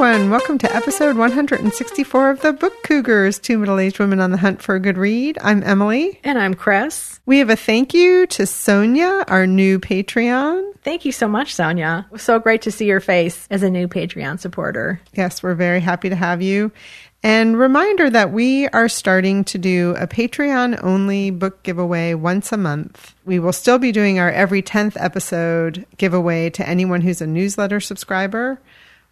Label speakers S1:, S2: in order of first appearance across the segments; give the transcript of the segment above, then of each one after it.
S1: everyone. Welcome to episode 164 of the Book Cougars, two middle aged women on the hunt for a good read. I'm Emily.
S2: And I'm Chris.
S1: We have a thank you to Sonia, our new Patreon.
S2: Thank you so much, Sonia. So great to see your face as a new Patreon supporter.
S1: Yes, we're very happy to have you. And reminder that we are starting to do a Patreon only book giveaway once a month. We will still be doing our every 10th episode giveaway to anyone who's a newsletter subscriber.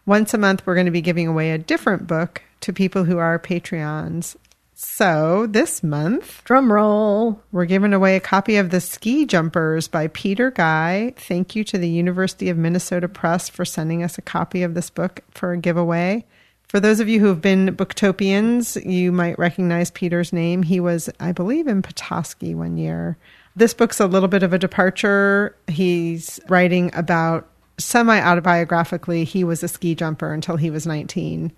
S1: Once a month, we're going to be giving away a different book to people who are Patreons. So this month,
S2: drum roll,
S1: we're giving away a copy of The Ski Jumpers by Peter Geye. Thank you to the University of Minnesota Press for sending us a copy of this book for a giveaway. For those of you who have been booktopians, you might recognize Peter's name. He was, I believe, in Petoskey one year. This book's a little bit of a departure. He's writing about semi autobiographically, he was a ski jumper until he was 19.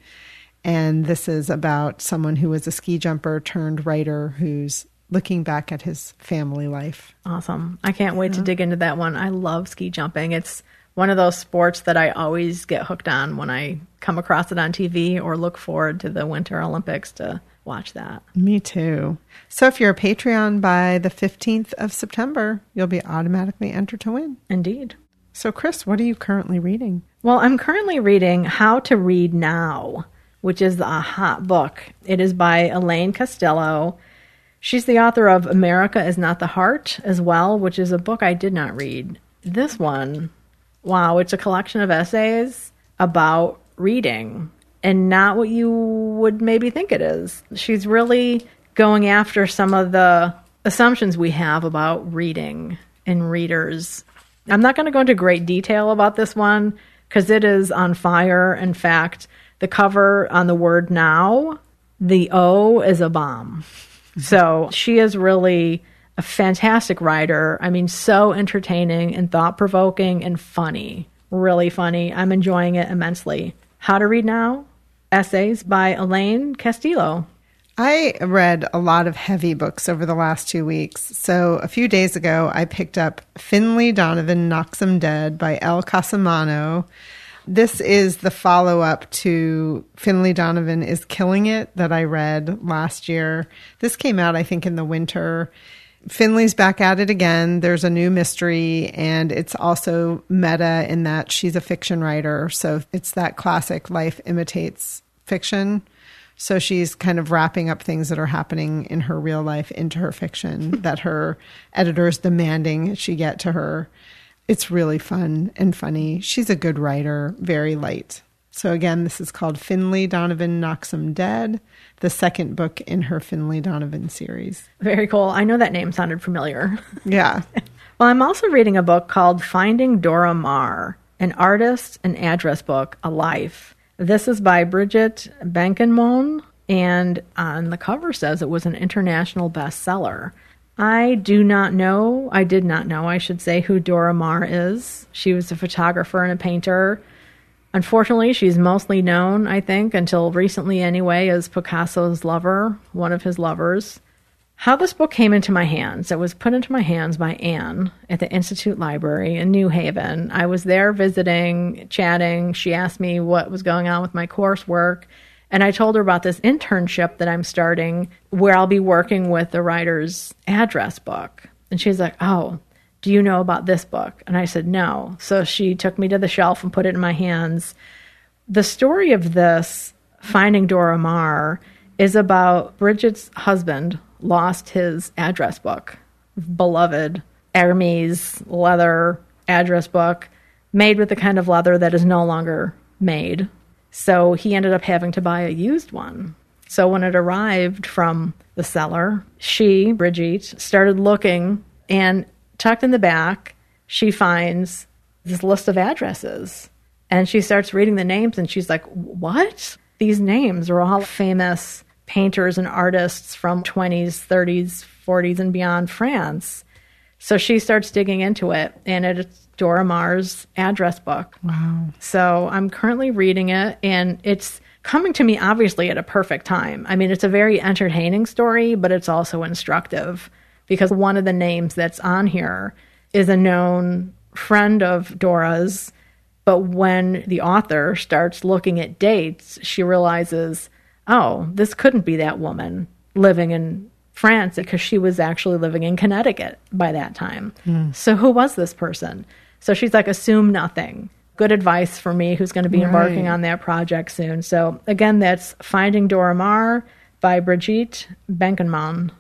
S1: And this is about someone who was a ski jumper turned writer who's looking back at his family life.
S2: Awesome. I can't wait yeah. to dig into that one. I love ski jumping. It's one of those sports that I always get hooked on when I come across it on TV or look forward to the Winter Olympics to watch that.
S1: Me too. So if you're a Patreon by the 15th of September, you'll be automatically entered to win.
S2: Indeed.
S1: So, Chris, what are you currently reading?
S2: Well, I'm currently reading How to Read Now, which is a hot book. It is by Elaine Castillo. She's the author of America is Not the Heart as well, which is a book I did not read. This one, wow, it's a collection of essays about reading and not what you would maybe think it is. She's really going after some of the assumptions we have about reading and readers I'm not going to go into great detail about this one because it is on fire. In fact, the cover on the word now, the O is a bomb. So she is really a fantastic writer. I mean, so entertaining and thought provoking and funny. Really funny. I'm enjoying it immensely. How to Read Now? Essays by Elaine Castillo.
S1: I read a lot of heavy books over the last two weeks. So a few days ago, I picked up Finlay Donovan Knocks 'em Dead by Elle Cosimano. This is the follow up to Finlay Donovan is Killing It that I read last year. This came out, I think, in the winter. Finlay's back at it again. There's a new mystery, and it's also meta in that she's a fiction writer. So it's that classic life imitates fiction so she's kind of wrapping up things that are happening in her real life into her fiction hmm. that her editor is demanding she get to her. It's really fun and funny. She's a good writer, very light. So again, this is called Finlay Donovan Knocks 'em Dead, the second book in her Finlay Donovan series.
S2: Very cool. I know that name sounded familiar.
S1: Yeah.
S2: well, I'm also reading a book called Finding Dora Maar, an artist, an address book, a life. This is by Brigitte Benkemoun, and on the cover says it was an international bestseller. I do not know, I did not know, I should say, who Dora Maar is. She was a photographer and a painter. Unfortunately, she's mostly known, I think, until recently anyway, as Picasso's lover, one of his lovers. How this book came into my hands. It was put into my hands by Anne at the Institute Library in New Haven. I was there visiting, chatting. She asked me what was going on with my coursework. And I told her about this internship that I'm starting where I'll be working with the writer's address book. And she's like, Oh, do you know about this book? And I said, No. So she took me to the shelf and put it in my hands. The story of this, Finding Dora Maar, is about Brigitte's husband, lost his address book, beloved Hermes leather address book, made with the kind of leather that is no longer made. So he ended up having to buy a used one. So when it arrived from the seller, she, Brigitte, started looking and tucked in the back, she finds this list of addresses. And she starts reading the names and she's like, What? These names are all famous painters and artists from 20s, 30s, 40s, and beyond France. So she starts digging into it, and it's Dora Maar's address book.
S1: Wow.
S2: So I'm currently reading it, and it's coming to me obviously at a perfect time. I mean, it's a very entertaining story, but it's also instructive because one of the names that's on here is a known friend of Dora's But when the author starts looking at dates, she realizes, oh, this couldn't be that woman living in France because she was actually living in Connecticut by that time. Hmm. So who was this person? So she's like, assume nothing. Good advice for me who's going to be embarking
S1: Right.
S2: on that project soon. So again, that's Finding Dora Maar by Brigitte Benkemoun.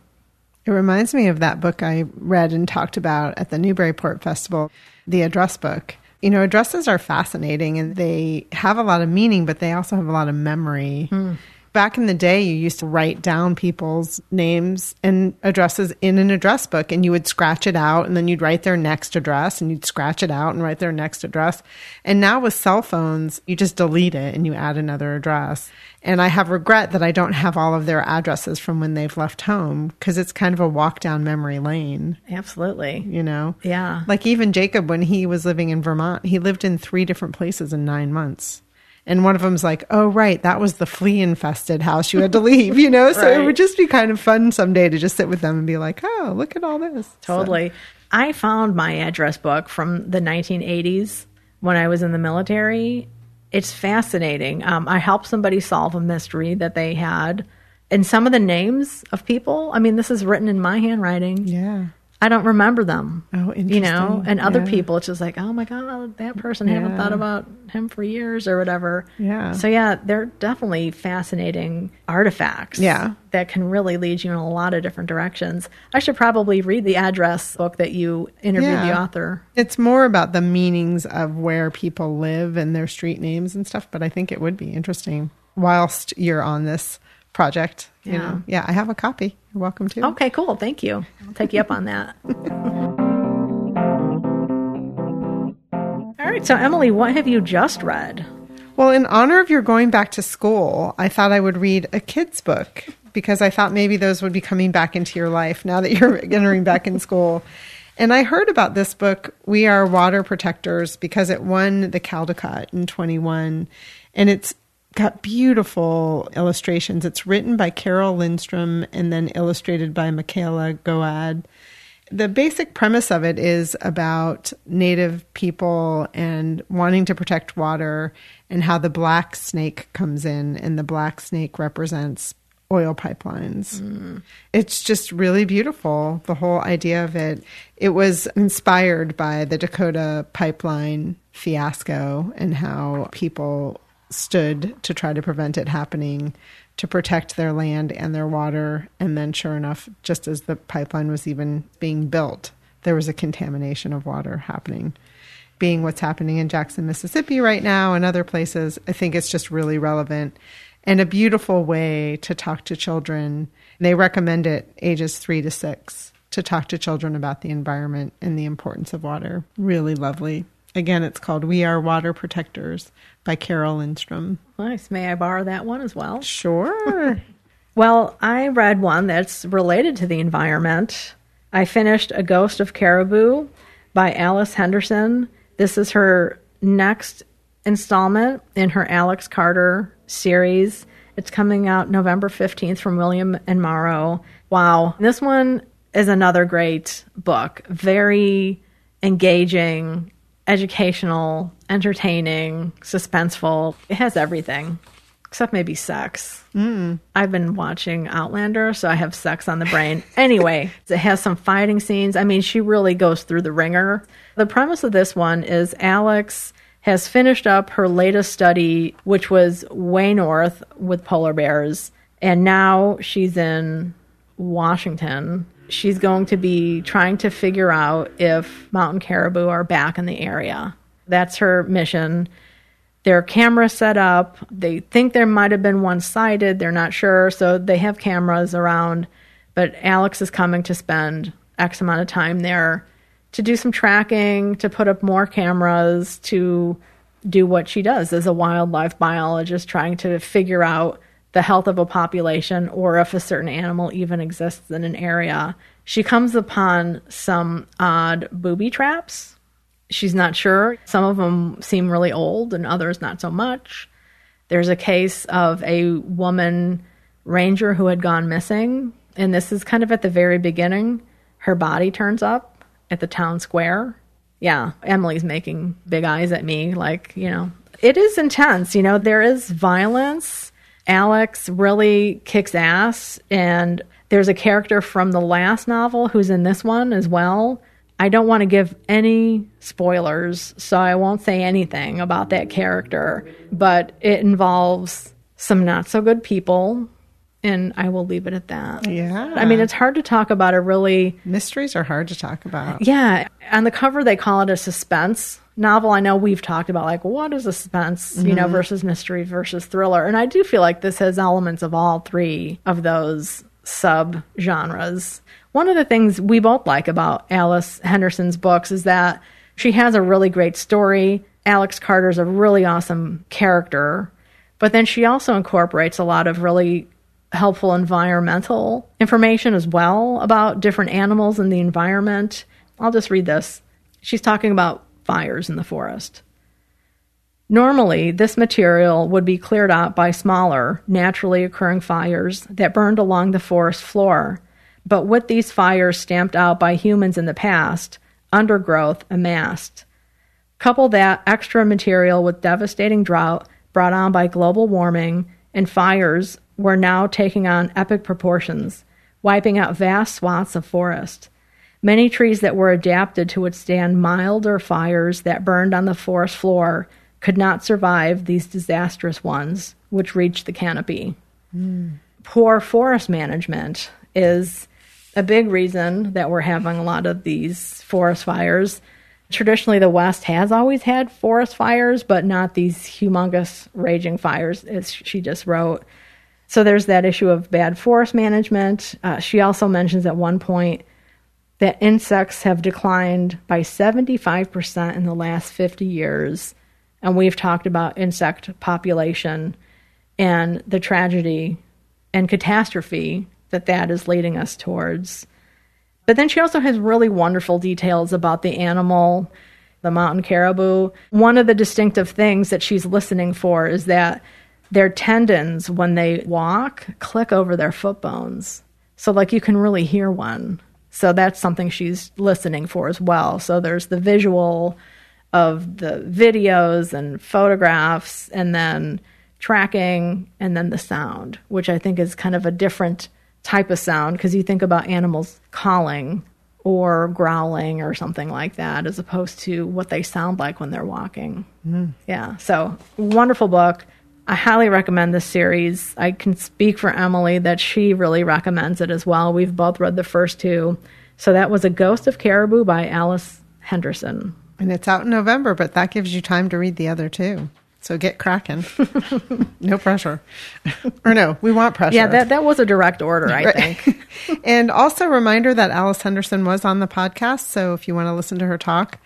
S1: It reminds me of that book I read and talked about at the Newburyport Festival, the address book. You know, addresses are fascinating and they have a lot of meaning, but they also have a lot of memory. Hmm. Back in the day, you used to write down people's names and addresses in an address book, and you would scratch it out, and then you'd write their next address, and you'd scratch it out and write their next address. And now with cell phones, you just delete it and you add another address. And I have regret that I don't have all of their addresses from when they've left home because it's kind of a walk down memory lane,
S2: Absolutely.
S1: you know?
S2: Yeah.
S1: Like even Jacob, when he was living in Vermont, he lived in three different places in nine months. And one of them's like, oh, right, that was the flea infested house you had to leave, you know? So it would just be kind of fun someday to just sit with them and be like, oh, look at all this. So-
S2: Totally. I found my address book from the 1980s when I was in the military. It's fascinating. Um, I helped somebody solve a mystery that they had. And some of the names of people, I mean, this is written in my handwriting.
S1: yeah.
S2: I don't remember them.
S1: Oh, interesting.
S2: You know, and other
S1: Yeah.
S2: people, it's just like, oh my God, that person, haven't thought about him for years or whatever.
S1: Yeah.
S2: So, yeah, they're definitely fascinating artifacts.
S1: Yeah.
S2: That can really lead you in a lot of different directions. I should probably read the address book that you interviewed the author.
S1: It's more about the meanings of where people live and their street names and stuff, but I think it would be interesting whilst you're on this project. You
S2: Yeah.
S1: know, yeah, I have a copy. You're welcome to.
S2: Okay, cool. Thank you. I'll take you up on that. All right. So, Emily, what have you just read?
S1: Well, in honor of your going back to school, I thought I would read a kid's book because I thought maybe those would be coming back into your life now that you're entering back in school. And I heard about this book, We Are Water Protectors, because it won the Caldecott in 21. And it's got beautiful illustrations. It's written by Carole Lindstrom and then illustrated by Michaela Goade the basic premise of it is about native people and wanting to protect water and how the black snake comes in and the black snake represents oil pipelines. Mm. It's just really beautiful, the whole idea of it. It was inspired by the Dakota pipeline fiasco and how people stood to try to prevent it happening to protect their land and their water. And then, sure enough, just as the pipeline was even being built, there was a contamination of water happening. Being what's happening in Jackson, Mississippi right now and other places, I think it's just really relevant and a beautiful way to talk to children. They recommend it ages three to six to talk to children about the environment and the importance of water. Really lovely. Again, it's called We Are Water Protectors by Carole Lindstrom.
S2: Nice. May I borrow that one as well?
S1: Sure.
S2: Well, I read one that's related to the environment. I finished A Ghost of Caribou by Alice Henderson. This is her next installment in her Alex Carter series. It's coming out November 15th from William and Morrow. Wow. This one is another great book. Very engaging, educational, entertaining, suspenseful. It has everything except maybe sex. Mm. I've been watching Outlander, so I have sex on the brain. Anyway, it has some fighting scenes. I mean, she really goes through the wringer. The premise of this one is Alex has finished up her latest study, which was way north with polar bears, and now she's in Washington. She's going to be trying to figure out if mountain caribou are back in the area. That's her mission their camera set up. They think there might have been one sighted. They're not sure. So they have cameras around. But Alex is coming to spend X amount of time there to do some tracking, to put up more cameras, to do what she does as a wildlife biologist, trying to figure out the health of a population or if a certain animal even exists in an area. She comes upon some odd booby traps she's not sure. Some of them seem really old and others not so much. There's a case of a woman ranger who had gone missing, and this is kind of at the very beginning. Her body turns up at the town square, Yeah, Emily's making big eyes at me. Like, you know, it is intense. You know, there is violence. Alex really kicks ass. And there's a character from the last novel who's in this one as well. I don't want to give any spoilers, so I won't say anything about that character, but it involves some not so good people and I will leave it at that.
S1: Yeah.
S2: I mean, it's hard to talk about a really.
S1: Mysteries are hard to talk about.
S2: Yeah. On the cover, they call it a suspense novel. I know we've talked about, like, what is a suspense, mm-hmm. you know, versus mystery versus thriller. And I do feel like this has elements of all three of those sub genres. One of the things we both like about Alice Henderson's books is that she has a really great story. Alex Carter's a really awesome character. But then she also incorporates a lot of really helpful environmental information as well about different animals in the environment. I'll just read this. She's talking about fires in the forest. Normally, this material would be cleared out by smaller, naturally occurring fires that burned along the forest floor. But with these fires stamped out by humans in the past, undergrowth amassed. Couple that extra material with devastating drought brought on by global warming and fires were now taking on epic proportions, wiping out vast swaths of forest. Many trees that were adapted to withstand milder fires that burned on the forest floor could not survive these disastrous ones, which reached the canopy. Mm. Poor forest management is a big reason that we're having a lot of these forest fires. Traditionally, the West has always had forest fires, but not these humongous raging fires, as she just wrote. So there's that issue of bad forest management. Uh, she also mentions at one point that insects have declined by 75% in the last 50 years. And we've talked about insect population and the tragedy and catastrophe that that is leading us towards. But then she also has really wonderful details about the animal, the mountain caribou. One of the distinctive things that she's listening for is that their tendons, when they walk, click over their foot bones. So, like, you can really hear one. So, that's something she's listening for as well. So, there's the visual of the videos and photographs, and then tracking, and then the sound, which I think is kind of a different type of sound because you think about animals calling or growling or something like that as opposed to what they sound like when they're walking. Mm. Yeah. So, wonderful book. I highly recommend this series. I can speak for Emily that she really recommends it as well. We've both read the first two. So that was A Ghost of Caribou by Alice Henderson.
S1: And it's out in November, but that gives you time to read the other two. So get cracking. no pressure. or no, we want pressure.
S2: Yeah, that, that was a direct order, I think.
S1: and also reminder that Alice Henderson was on the podcast. So if you want to listen to her talk,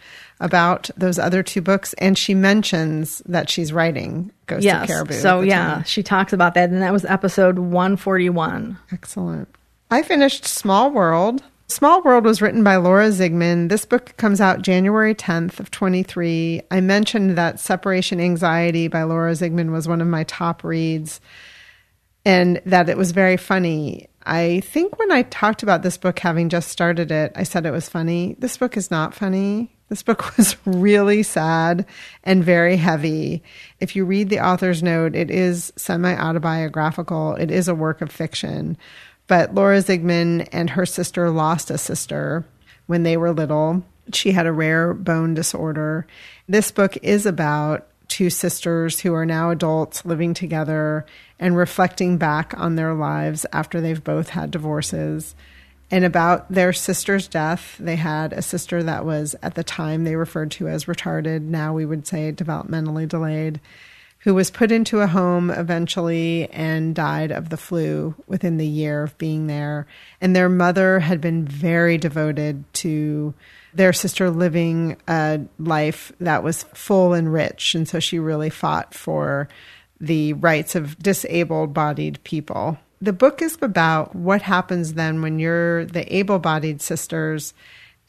S1: about those other two books, and she mentions that she's writing Ghost yes. of Caribou.
S2: So yeah, time. she talks about that, and that was episode one forty one.
S1: Excellent. I finished Small World. Small World was written by Laura Zigman. This book comes out January 10th of 23. I mentioned that Separation Anxiety by Laura Zigman was one of my top reads and that it was very funny. I think when I talked about this book having just started it, I said it was funny. This book is not funny. This book was really sad and very heavy. If you read the author's note, it is semi autobiographical, it is a work of fiction. But Laura Zigman and her sister lost a sister when they were little. She had a rare bone disorder. This book is about two sisters who are now adults living together and reflecting back on their lives after they've both had divorces and about their sister's death. They had a sister that was at the time they referred to as retarded, now we would say developmentally delayed, who was put into a home eventually and died of the flu within the year of being there. And their mother had been very devoted to their sister living a life that was full and rich. And so she really fought for the rights of disabled bodied people the book is about what happens then when you're the able bodied sisters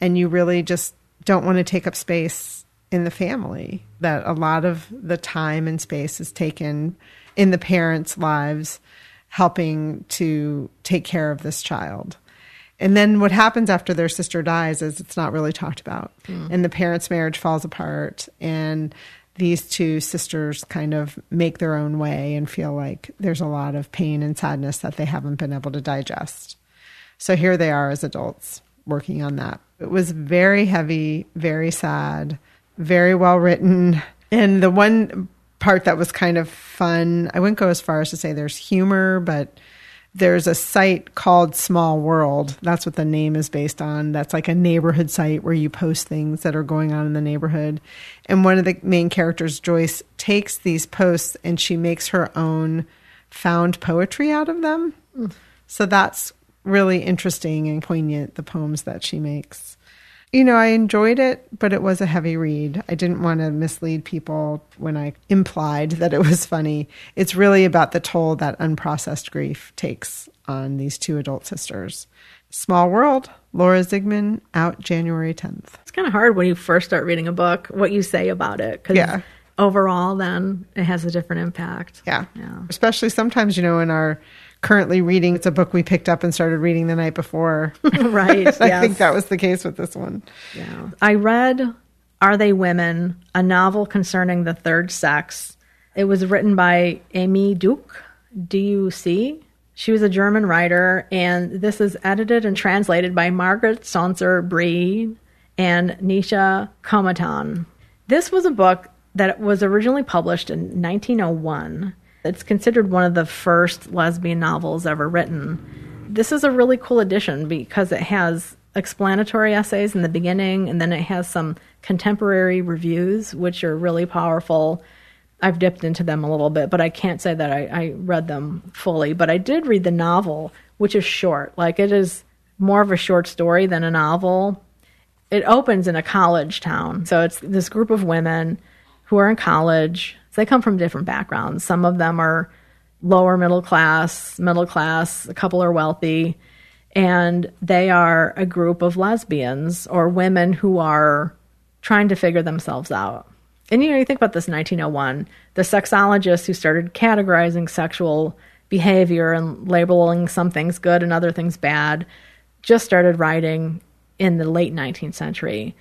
S1: and you really just don't want to take up space in the family. That a lot of the time and space is taken in the parents' lives helping to take care of this child. And then what happens after their sister dies is it's not really talked about. Hmm. And the parents' marriage falls apart. And these two sisters kind of make their own way and feel like there's a lot of pain and sadness that they haven't been able to digest. So here they are as adults working on that. It was very heavy, very sad, very well written. And the one part that was kind of fun, I wouldn't go as far as to say there's humor, but there's a site called Small World. That's what the name is based on. That's like a neighborhood site where you post things that are going on in the neighborhood. And one of the main characters, Joyce, takes these posts and she makes her own found poetry out of them. Mm. So that's really interesting and poignant, the poems that she makes. You know, I enjoyed it, but it was a heavy read. I didn't want to mislead people when I implied that it was funny. It's really about the toll that unprocessed grief takes on these two adult sisters. Small World, Laura Zigman, out January 10th.
S2: It's kind of hard when you first start reading a book what you say about it because
S1: Yeah.
S2: overall, then it has a different impact.
S1: Yeah.
S2: Yeah.
S1: Especially sometimes, you know, in our currently reading, it's a book we picked up and started reading the night before.
S2: right.
S1: I
S2: yes.
S1: think that was the case with this one.
S2: Yeah. I read Are They Women, a novel concerning the third sex. It was written by Aimée Duc, D U C. She was a German writer, and this is edited and translated by Margaret Sonser Breen and Nisha Kommattam. This was a book that was originally published in 1901. It's considered one of the first lesbian novels ever written. This is a really cool edition because it has explanatory essays in the beginning and then it has some contemporary reviews, which are really powerful. I've dipped into them a little bit, but I can't say that I, I read them fully. But I did read the novel, which is short. Like it is more of a short story than a novel. It opens in a college town. So it's this group of women who are in college. They come from different backgrounds. Some of them are lower middle class, middle class, a couple are wealthy, and they are a group of lesbians or women who are trying to figure themselves out. And you know, you think about this 1901, the sexologists who started categorizing sexual behavior and labeling some things good and other things bad just started writing in the late 19th century.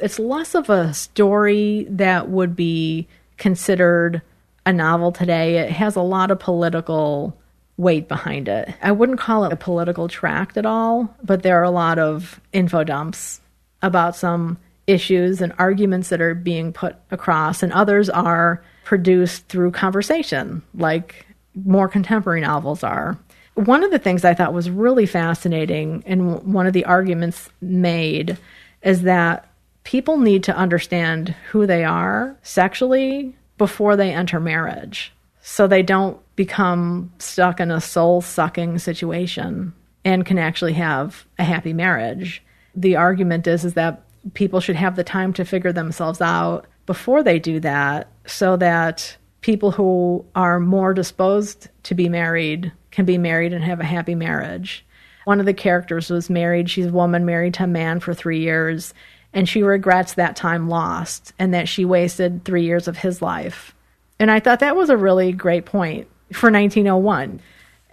S2: It's less of a story that would be considered a novel today. It has a lot of political weight behind it. I wouldn't call it a political tract at all, but there are a lot of info dumps about some issues and arguments that are being put across, and others are produced through conversation, like more contemporary novels are. One of the things I thought was really fascinating, and one of the arguments made, is that people need to understand who they are sexually before they enter marriage so they don't become stuck in a soul sucking situation and can actually have a happy marriage. The argument is is that people should have the time to figure themselves out before they do that so that people who are more disposed to be married can be married and have a happy marriage. One of the characters was married, she's a woman married to a man for 3 years and she regrets that time lost and that she wasted 3 years of his life. And I thought that was a really great point for 1901.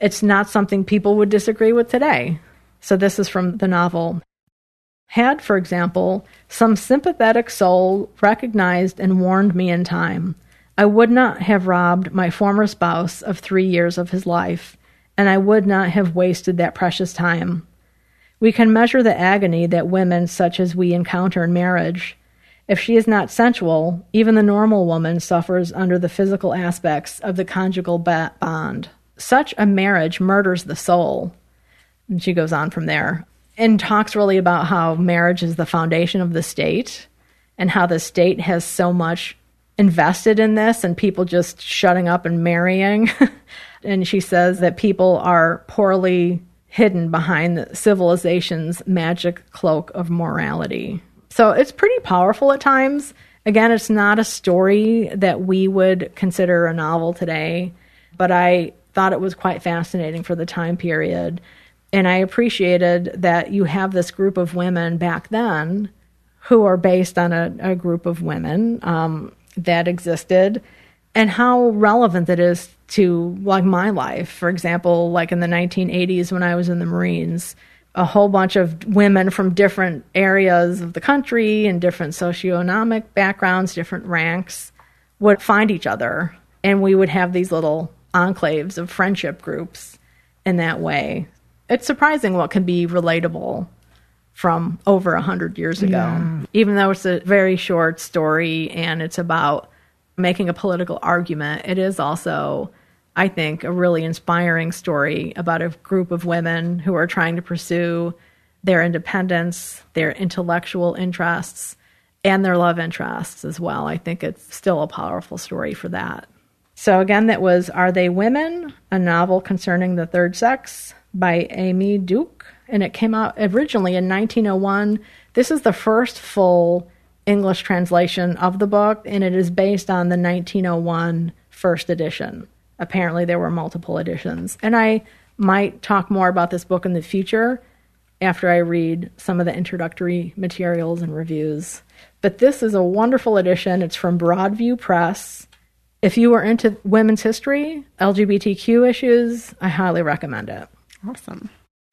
S2: It's not something people would disagree with today. So this is from the novel. Had, for example, some sympathetic soul recognized and warned me in time, I would not have robbed my former spouse of three years of his life, and I would not have wasted that precious time. We can measure the agony that women such as we encounter in marriage. If she is not sensual, even the normal woman suffers under the physical aspects of the conjugal bond. Such a marriage murders the soul. And she goes on from there and talks really about how marriage is the foundation of the state and how the state has so much invested in this and people just shutting up and marrying. and she says that people are poorly hidden behind the civilization's magic cloak of morality. So it's pretty powerful at times. Again, it's not a story that we would consider a novel today, but I thought it was quite fascinating for the time period. And I appreciated that you have this group of women back then who are based on a, a group of women um, that existed and how relevant it is to like my life. For example, like in the 1980s when I was in the Marines, a whole bunch of women from different areas of the country and different socioeconomic backgrounds, different ranks would find each other. And we would have these little enclaves of friendship groups in that way. It's surprising what can be relatable from over a hundred years ago, yeah. even though it's a very short story and it's about making a political argument. It is also, I think, a really inspiring story about a group of women who are trying to pursue their independence, their intellectual interests, and their love interests as well. I think it's still a powerful story for that. So, again, that was Are They Women? A novel concerning the third sex by Aimée Duc. And it came out originally in 1901. This is the first full English translation of the book, and it is based on the 1901 first edition. Apparently, there were multiple editions. And I might talk more about this book in the future after I read some of the introductory materials and reviews. But this is a wonderful edition. It's from Broadview Press. If you are into women's history, LGBTQ issues, I highly recommend it.
S1: Awesome.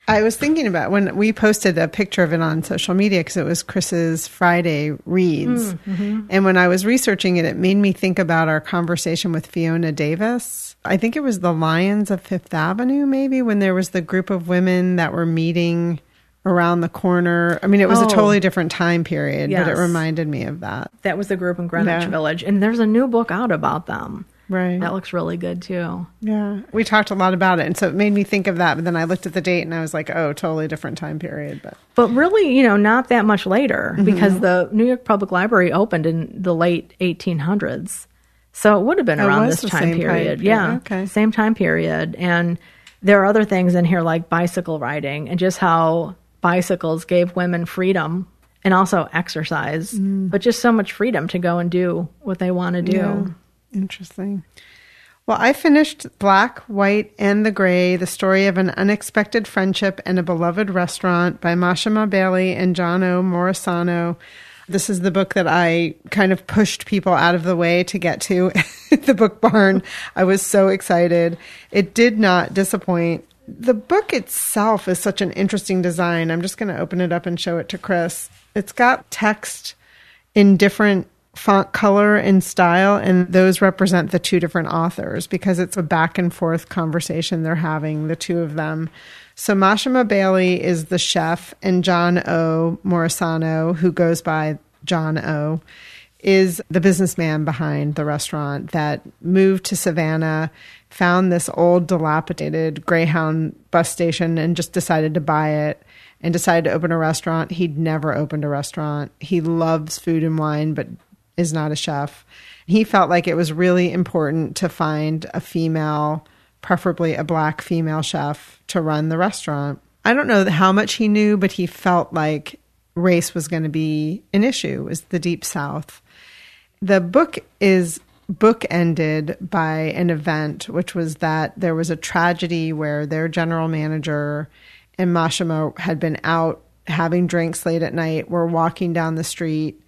S1: I was thinking about when we posted a picture of it on social media because it was Chris's Friday reads. Mm, mm-hmm. And when I was researching it, it made me think about our conversation with Fiona Davis. I think it was the Lions of Fifth Avenue, maybe, when there was the group of women that were meeting around the corner. I mean, it was oh, a totally different time period, yes. but it reminded me of that.
S2: That was the group in Greenwich yeah. Village. And there's a new book out about them.
S1: Right.
S2: That looks really good too.
S1: Yeah. We talked a lot about it. And so it made me think of that. But then I looked at the date and I was like, oh, totally different time period. But,
S2: but really, you know, not that much later mm-hmm. because the New York Public Library opened in the late 1800s. So it would have been oh, around this time period. time Yeah. Okay. Same time period. And there are other things in here like bicycle riding and just how bicycles gave women freedom and also exercise, mm. but just so much freedom to go and do what they want to do. Yeah.
S1: Interesting. Well, I finished Black, White, and the Gray, the story of an unexpected friendship and a beloved restaurant by Mashama Bailey and John O. Morisano. This is the book that I kind of pushed people out of the way to get to the book barn. I was so excited. It did not disappoint. The book itself is such an interesting design. I'm just going to open it up and show it to Chris. It's got text in different font color and style, and those represent the two different authors because it's a back and forth conversation they're having, the two of them. So Mashama Bailey is the chef, and John O. Morisano, who goes by John O., is the businessman behind the restaurant that moved to Savannah, found this old dilapidated Greyhound bus station, and just decided to buy it and decided to open a restaurant. He'd never opened a restaurant. He loves food and wine, but is not a chef. He felt like it was really important to find a female, preferably a black female chef, to run the restaurant. I don't know how much he knew, but he felt like race was going to be an issue, is the Deep South. The book is bookended by an event, which was that there was a tragedy where their general manager and Mashama had been out having drinks late at night, were walking down the street,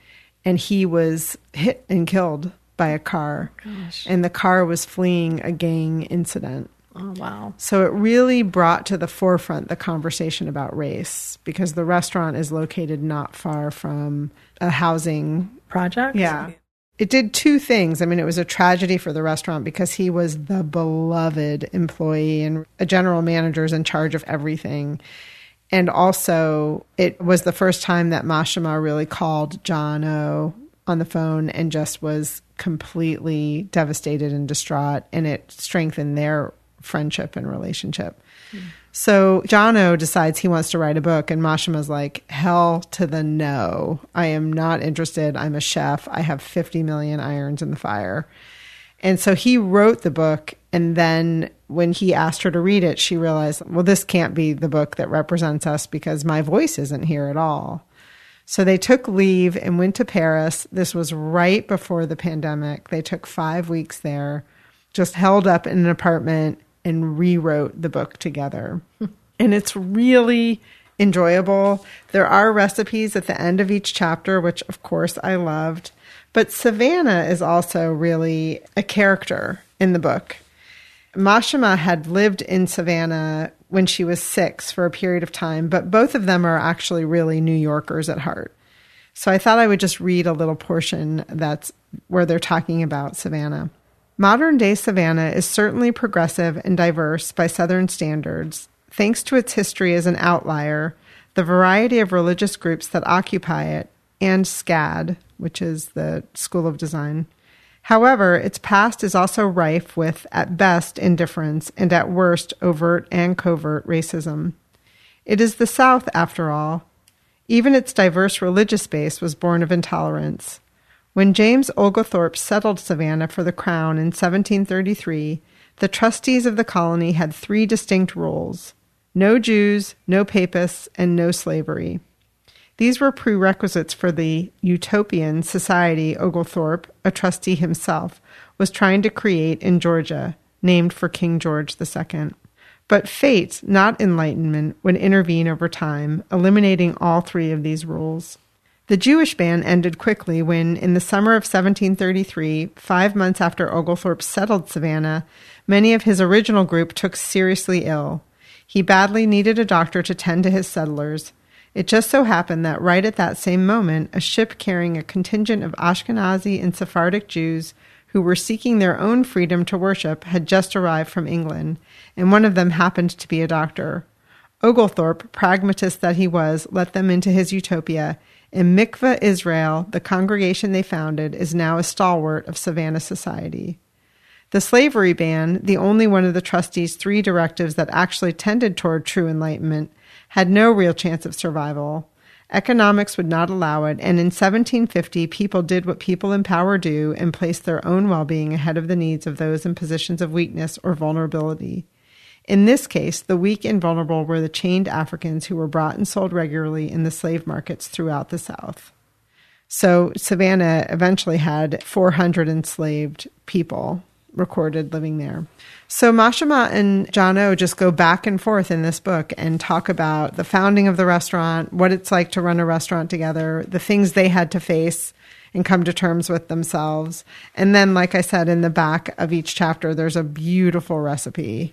S1: and he was hit and killed by a car. Gosh. And the car was fleeing a gang incident.
S2: Oh, wow.
S1: So it really brought to the forefront the conversation about race because the restaurant is located not far from a housing
S2: project.
S1: Yeah. It did two things. I mean, it was a tragedy for the restaurant because he was the beloved employee and a general manager is in charge of everything. And also, it was the first time that Mashama really called John O on the phone and just was completely devastated and distraught. And it strengthened their friendship and relationship. Mm. So John O decides he wants to write a book, and Mashama's like, hell to the no. I am not interested. I'm a chef. I have 50 million irons in the fire. And so he wrote the book. And then when he asked her to read it, she realized, well, this can't be the book that represents us because my voice isn't here at all. So they took leave and went to Paris. This was right before the pandemic. They took five weeks there, just held up in an apartment and rewrote the book together. and it's really enjoyable. There are recipes at the end of each chapter, which of course I loved. But Savannah is also really a character in the book. Mashama had lived in Savannah when she was six for a period of time, but both of them are actually really New Yorkers at heart. So I thought I would just read a little portion that's where they're talking about Savannah. Modern day Savannah is certainly progressive and diverse by Southern standards, thanks to its history as an outlier, the variety of religious groups that occupy it, and SCAD, which is the School of Design. However, its past is also rife with, at best, indifference and at worst, overt and covert racism. It is the South, after all. Even its diverse religious base was born of intolerance. When James Oglethorpe settled Savannah for the crown in 1733, the trustees of the colony had three distinct rules no Jews, no papists, and no slavery. These were prerequisites for the utopian society Oglethorpe, a trustee himself, was trying to create in Georgia, named for King George II. But fate, not enlightenment, would intervene over time, eliminating all three of these rules. The Jewish ban ended quickly when, in the summer of 1733, five months after Oglethorpe settled Savannah, many of his original group took seriously ill. He badly needed a doctor to tend to his settlers. It just so happened that right at that same moment, a ship carrying a contingent of Ashkenazi and Sephardic Jews who were seeking their own freedom to worship had just arrived from England, and one of them happened to be a doctor. Oglethorpe, pragmatist that he was, let them into his utopia, and Mikveh Israel, the congregation they founded, is now a stalwart of Savannah society. The slavery ban, the only one of the trustees' three directives that actually tended toward true enlightenment, had no real chance of survival. Economics would not allow it, and in 1750, people did what people in power do and placed their own well being ahead of the needs of those in positions of weakness or vulnerability. In this case, the weak and vulnerable were the chained Africans who were brought and sold regularly in the slave markets throughout the South. So Savannah eventually had 400 enslaved people recorded living there. So Mashama and John O just go back and forth in this book and talk about the founding of the restaurant, what it's like to run a restaurant together, the things they had to face and come to terms with themselves. And then, like I said, in the back of each chapter, there's a beautiful recipe.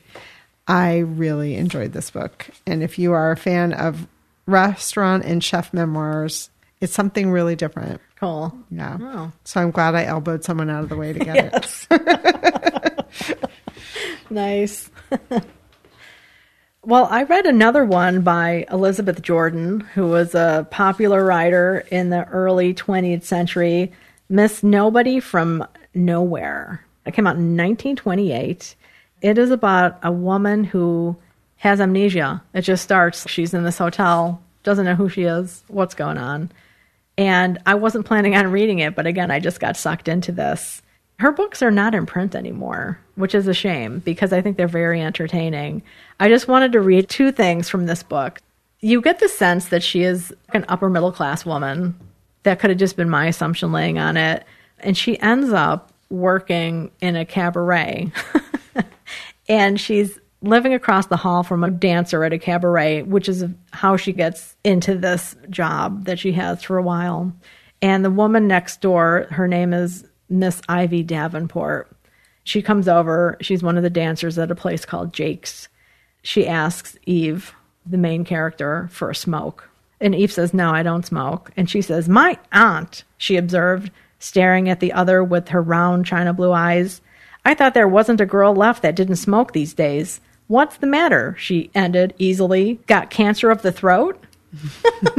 S1: I really enjoyed this book. And if you are a fan of restaurant and chef memoirs, it's something really different.
S2: Cool.
S1: Yeah. So I'm glad I elbowed someone out of the way to get yes.
S2: it. nice. well, I read another one by Elizabeth Jordan, who was a popular writer in the early 20th century, Miss Nobody from Nowhere. It came out in 1928. It is about a woman who has amnesia. It just starts. She's in this hotel, doesn't know who she is, what's going on and I wasn't planning on reading it, but again, I just got sucked into this. Her books are not in print anymore, which is a shame because I think they're very entertaining. I just wanted to read two things from this book. You get the sense that she is an upper middle class woman. That could have just been my assumption laying on it. And she ends up working in a cabaret. and she's living across the hall from a dancer at a cabaret, which is how she gets into this job that she has for a while. And the woman next door, her name is Miss Ivy Davenport. She comes over. She's one of the dancers at a place called Jake's. She asks Eve, the main character, for a smoke. And Eve says, No, I don't smoke. And she says, My aunt, she observed, staring at the other with her round china blue eyes. I thought there wasn't a girl left that didn't smoke these days. What's the matter? She ended easily. Got cancer of the throat?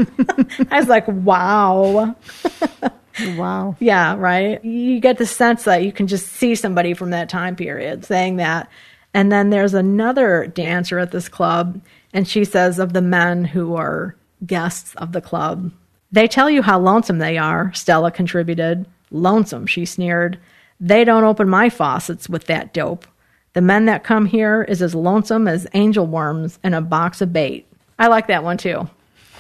S2: I was like, wow.
S1: wow.
S2: Yeah, right. You get the sense that you can just see somebody from that time period saying that. And then there's another dancer at this club, and she says of the men who are guests of the club, they tell you how lonesome they are, Stella contributed. Lonesome, she sneered. They don't open my faucets with that dope. The men that come here is as lonesome as angleworms in a box of bait. I like that one too.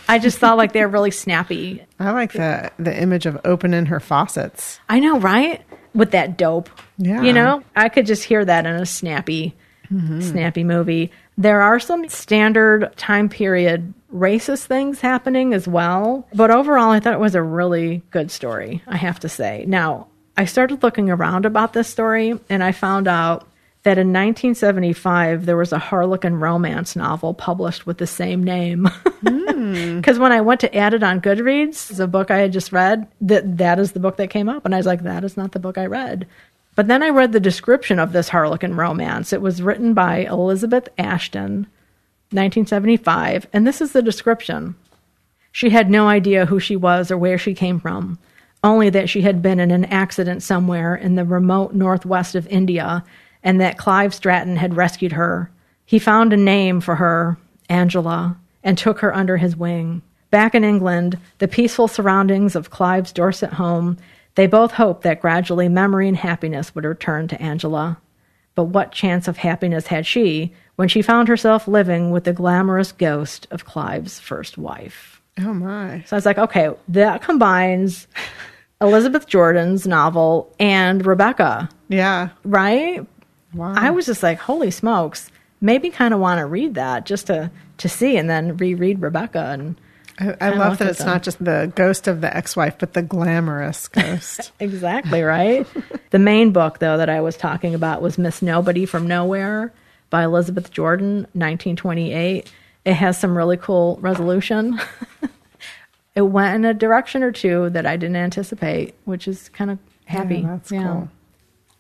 S2: I just thought like they're really snappy.
S1: I like the the image of opening her faucets.
S2: I know, right? With that dope. Yeah. You know, I could just hear that in a snappy, mm-hmm. snappy movie. There are some standard time period racist things happening as well. But overall, I thought it was a really good story, I have to say. Now, I started looking around about this story and I found out that in 1975 there was a Harlequin romance novel published with the same name. Hmm. Because when I went to add it on Goodreads, the book I had just read, that that is the book that came up, and I was like, that is not the book I read. But then I read the description of this Harlequin romance. It was written by Elizabeth Ashton, 1975, and this is the description. She had no idea who she was or where she came from, only that she had been in an accident somewhere in the remote northwest of India and that Clive Stratton had rescued her. He found a name for her, Angela, and took her under his wing. Back in England, the peaceful surroundings of Clive's Dorset home, they both hoped that gradually memory and happiness would return to Angela. But what chance of happiness had she when she found herself living with the glamorous ghost of Clive's first wife?
S1: Oh my.
S2: So I was like, okay, that combines Elizabeth Jordan's novel and Rebecca,
S1: Yeah.
S2: right?
S1: Wow.
S2: I was just like, holy smokes, maybe kind of want to read that just to to see, and then reread Rebecca. And
S1: I, I love that it's
S2: them.
S1: not just the ghost of the ex-wife, but the glamorous ghost.
S2: exactly right. the main book, though, that I was talking about was Miss Nobody from Nowhere by Elizabeth Jordan, 1928. It has some really cool resolution. it went in a direction or two that I didn't anticipate, which is kind of happy.
S1: Yeah, that's cool.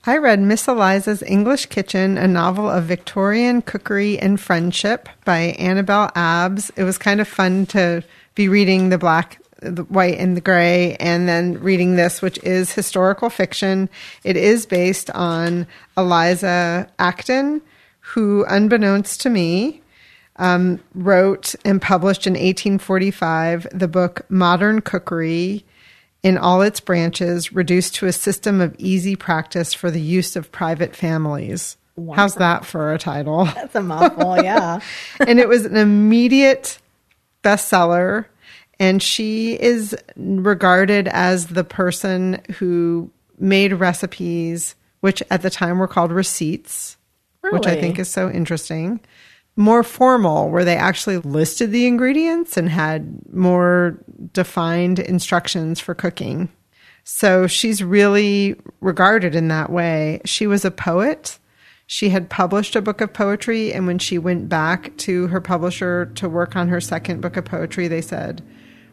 S1: I read Miss Eliza's English Kitchen, a novel of Victorian cookery and friendship by Annabel Abbs. It was kind of fun to be reading the black, the white, and the gray, and then reading this, which is historical fiction. It is based on Eliza Acton, who, unbeknownst to me, um, wrote and published in 1845 the book Modern Cookery in all its branches, reduced to a system of easy practice for the use of private families. How's that for a title?
S2: That's a mouthful, yeah.
S1: and it was an immediate bestseller. And she is regarded as the person who made recipes, which at the time were called receipts, which I think is so interesting. More formal, where they actually listed the ingredients and had more defined instructions for cooking. So she's really regarded in that way. She was a poet. She had published a book of poetry, and when she went back to her publisher to work on her second book of poetry, they said,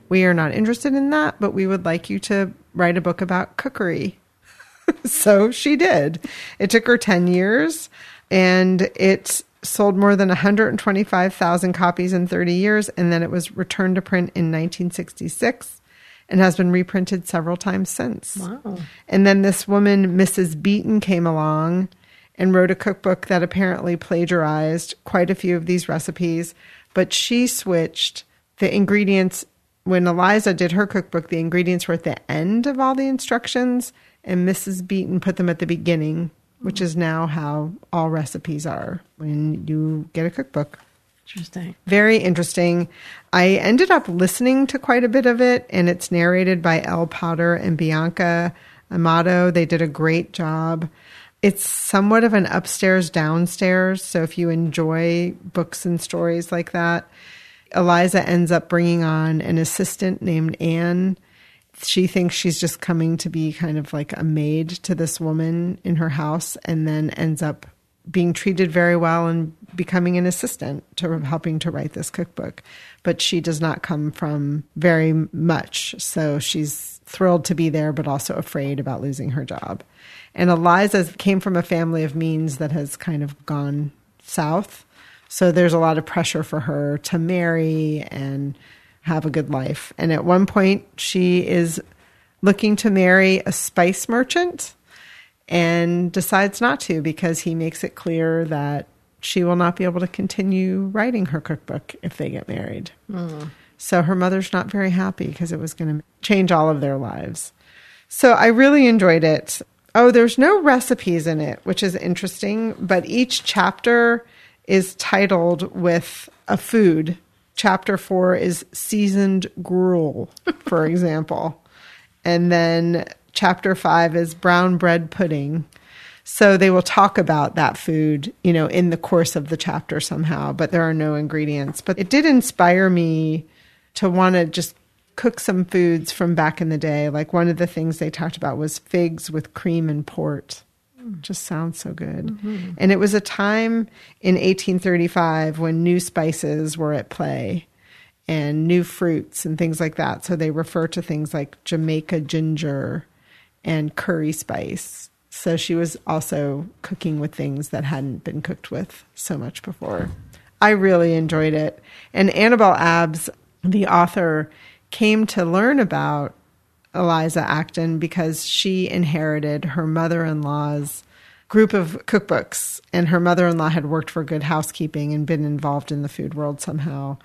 S1: We are not interested in that, but we would like you to write a book about cookery. so she did. It took her 10 years, and it sold more than 125,000 copies in 30 years, and then it was returned to print in 1966 and has been reprinted several times since.
S2: Wow.
S1: And then this woman, Mrs. Beeton, came along and wrote a cookbook that apparently plagiarized quite a few of these recipes, but she switched the ingredients. When Eliza did her cookbook, the ingredients were at the end of all the instructions, and Mrs. Beeton put them at the beginning, which is now how all recipes are when you get a cookbook
S2: Interesting.
S1: very interesting. I ended up listening to quite a bit of it, and it's narrated by Elle Potter and Bianca Amato. They did a great job. It's somewhat of an upstairs downstairs. So if you enjoy books and stories like that, Eliza ends up bringing on an assistant named Anne. She thinks she's just coming to be kind of like a maid to this woman in her house, and then ends up being treated very well and becoming an assistant to helping to write this cookbook. But she does not come from very much. So she's thrilled to be there, but also afraid about losing her job. And Eliza came from a family of means that has kind of gone south. So there's a lot of pressure for her to marry and have a good life. And at one point, she is looking to marry a spice merchant and decides not to because he makes it clear that she will not be able to continue writing her cookbook if they get married. So her mother's not very happy because it was going to change all of their lives. So I really enjoyed it. Oh, there's no recipes in it, which is interesting, but each chapter is titled with a food. Chapter four is seasoned gruel, for example. And then chapter five is brown bread pudding. So they will talk about that food, you know, in the course of the chapter somehow, but there are no ingredients. But it did inspire me to want to just cook some foods from back in the day. Like one of the things they talked about was figs with cream and port. Just sounds so good. Mm-hmm. And it was a time in 1835 when new spices were at play and new fruits and things like that. So they refer to things like Jamaica ginger and curry spice. So she was also cooking with things that hadn't been cooked with so much before. I really enjoyed it. And Annabel Abbs, the author, came to learn about Eliza Acton because she inherited her mother in law's group of cookbooks, and her mother in law had worked for Good Housekeeping and been involved in the food world somehow.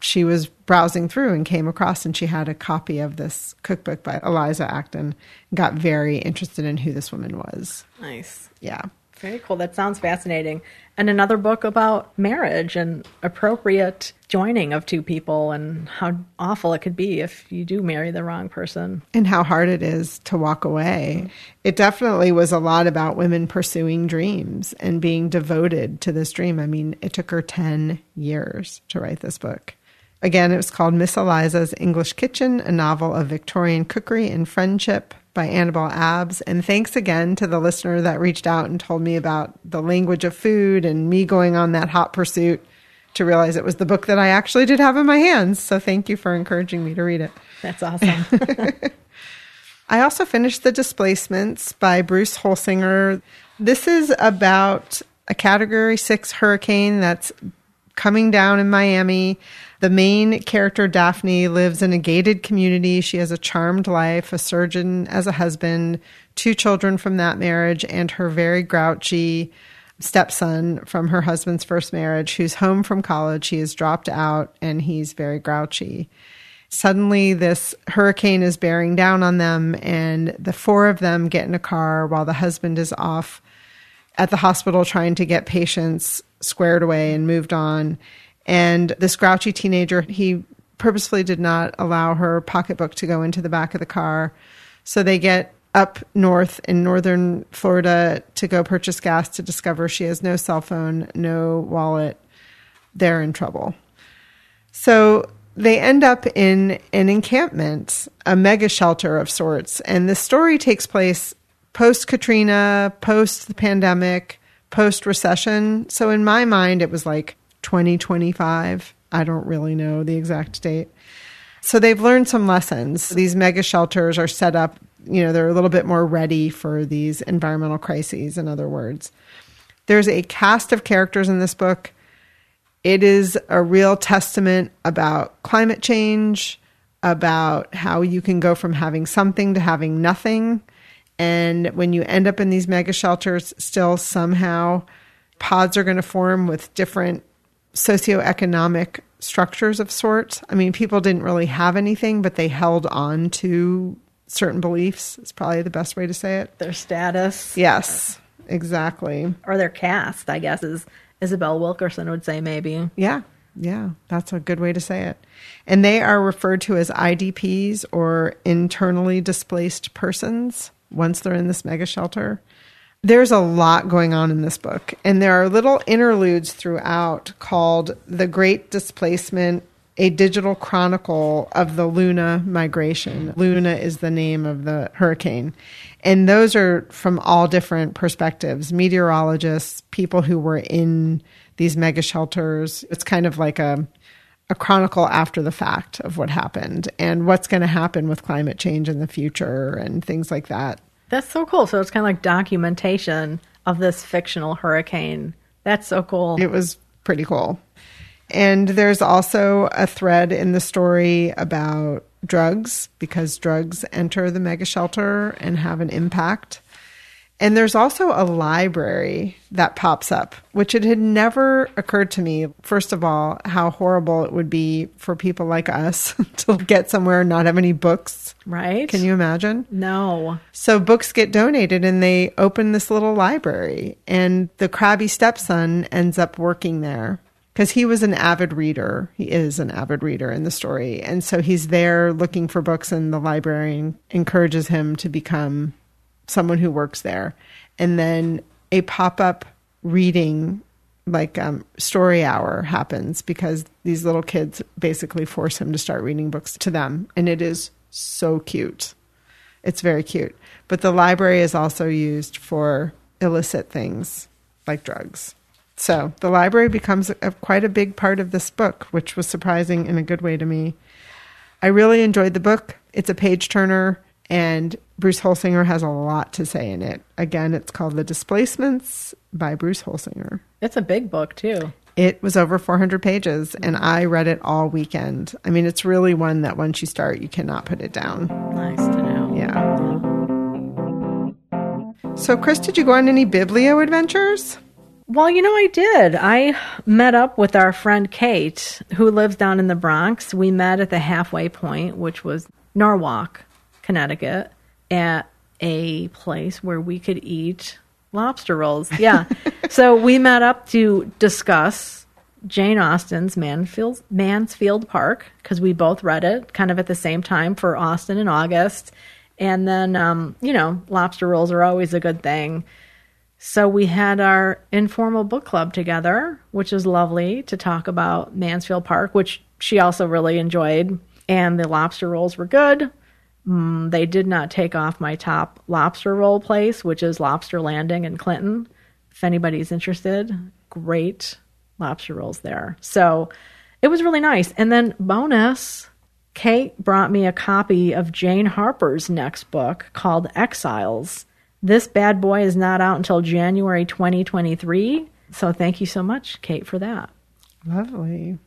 S1: She was browsing through and came across, and she had a copy of this cookbook by Eliza Acton. Got very interested in who this woman was.
S2: Nice.
S1: Yeah.
S2: Very cool. That sounds fascinating. And another book about marriage and appropriate joining of two people and how awful it could be if you do marry the wrong person.
S1: And how hard it is to walk away. It definitely was a lot about women pursuing dreams and being devoted to this dream. I mean, it took her 10 years to write this book. Again, it was called Miss Eliza's English Kitchen, a novel of Victorian cookery and friendship by Annabel Abbs. And thanks again to the listener that reached out and told me about the language of food and me going on that hot pursuit to realize it was the book that I actually did have in my hands. So thank you for encouraging me to read it.
S2: That's awesome.
S1: I also finished The Displacements by Bruce Holsinger. This is about a category six hurricane that's coming down in Miami. The main character, Daphne, lives in a gated community. She has a charmed life, a surgeon as a husband, two children from that marriage, and her very grouchy stepson from her husband's first marriage who's home from college. He has dropped out and he's very grouchy. Suddenly, this hurricane is bearing down on them, and the four of them get in a car while the husband is off at the hospital trying to get patients squared away and moved on. And this grouchy teenager, he purposefully did not allow her pocketbook to go into the back of the car. So they get up north in northern Florida to go purchase gas to discover she has no cell phone, no wallet. They're in trouble. So they end up in an encampment, a mega shelter of sorts. And the story takes place post Katrina, post the pandemic, post recession. So in my mind, it was like 2025. I don't really know the exact date. So they've learned some lessons. These mega shelters are set up, you know, they're a little bit more ready for these environmental crises, in other words. There's a cast of characters in this book. It is a real testament about climate change, about how you can go from having something to having nothing. And when you end up in these mega shelters, still somehow pods are going to form with different socioeconomic structures of sorts. I mean, people didn't really have anything, but they held on to certain beliefs. It's probably the best way to say it.
S2: Their status.
S1: Yes, exactly.
S2: Or their caste, I guess, is Isabel Wilkerson would say maybe.
S1: Yeah. Yeah, that's a good way to say it. And they are referred to as IDPs or internally displaced persons once they're in this mega shelter. There's a lot going on in this book, and there are little interludes throughout called The Great Displacement, a digital chronicle of the Luna migration. Luna is the name of the hurricane. And those are from all different perspectives meteorologists, people who were in these mega shelters. It's kind of like a a chronicle after the fact of what happened and what's going to happen with climate change in the future and things like that.
S2: That's so cool. So it's kind of like documentation of this fictional hurricane. That's so cool.
S1: It was pretty cool. And there's also a thread in the story about drugs because drugs enter the mega shelter and have an impact. And there's also a library that pops up, which it had never occurred to me, first of all, how horrible it would be for people like us to get somewhere and not have any books.
S2: Right.
S1: Can you imagine?
S2: No.
S1: So books get donated and they open this little library, and the crabby stepson ends up working there because he was an avid reader. He is an avid reader in the story. And so he's there looking for books, and the librarian encourages him to become someone who works there. And then a pop up reading, like um, story hour, happens because these little kids basically force him to start reading books to them. And it is so cute. It's very cute. But the library is also used for illicit things like drugs. So the library becomes a, quite a big part of this book, which was surprising in a good way to me. I really enjoyed the book. It's a page turner, and Bruce Holsinger has a lot to say in it. Again, it's called The Displacements by Bruce Holsinger.
S2: It's a big book, too.
S1: It was over 400 pages, and I read it all weekend. I mean, it's really one that once you start, you cannot put it down.
S2: Nice to know.
S1: Yeah. So, Chris, did you go on any biblio adventures?
S2: Well, you know, I did. I met up with our friend Kate, who lives down in the Bronx. We met at the halfway point, which was Norwalk, Connecticut, at a place where we could eat lobster rolls. Yeah. so we met up to discuss Jane Austen's Mansfield, Mansfield Park because we both read it kind of at the same time for Austen in August. And then, um, you know, lobster rolls are always a good thing. So we had our informal book club together, which is lovely to talk about Mansfield Park, which she also really enjoyed. And the lobster rolls were good. Mm, they did not take off my top lobster roll place, which is Lobster Landing in Clinton. If anybody's interested, great lobster rolls there. So it was really nice. And then, bonus, Kate brought me a copy of Jane Harper's next book called Exiles. This bad boy is not out until January 2023. So thank you so much, Kate, for that.
S1: Lovely.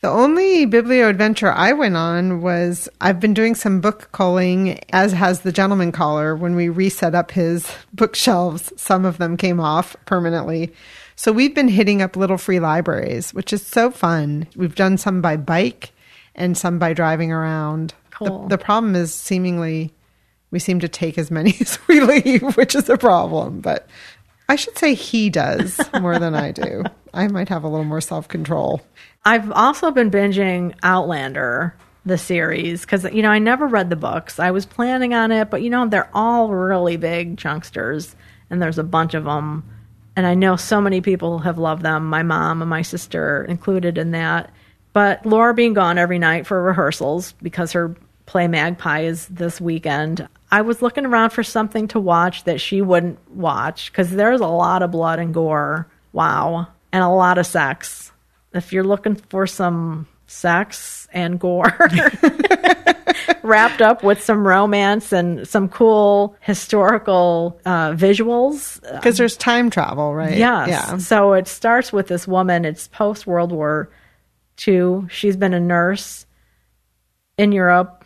S1: The only biblio adventure I went on was I've been doing some book culling, as has the gentleman caller. When we reset up his bookshelves, some of them came off permanently. So we've been hitting up little free libraries, which is so fun. We've done some by bike and some by driving around.
S2: Cool.
S1: The, the problem is seemingly we seem to take as many as we leave, which is a problem. But I should say he does more than I do. I might have a little more self control.
S2: I've also been binging Outlander, the series, because, you know, I never read the books. I was planning on it, but, you know, they're all really big chunksters, and there's a bunch of them. And I know so many people have loved them, my mom and my sister included in that. But Laura being gone every night for rehearsals because her play Magpie is this weekend, I was looking around for something to watch that she wouldn't watch because there's a lot of blood and gore. Wow. And a lot of sex. If you're looking for some sex and gore wrapped up with some romance and some cool historical uh, visuals.
S1: Because there's time travel, right?
S2: Yes.
S1: Yeah.
S2: So it starts with this woman. It's post World War II. She's been a nurse in Europe,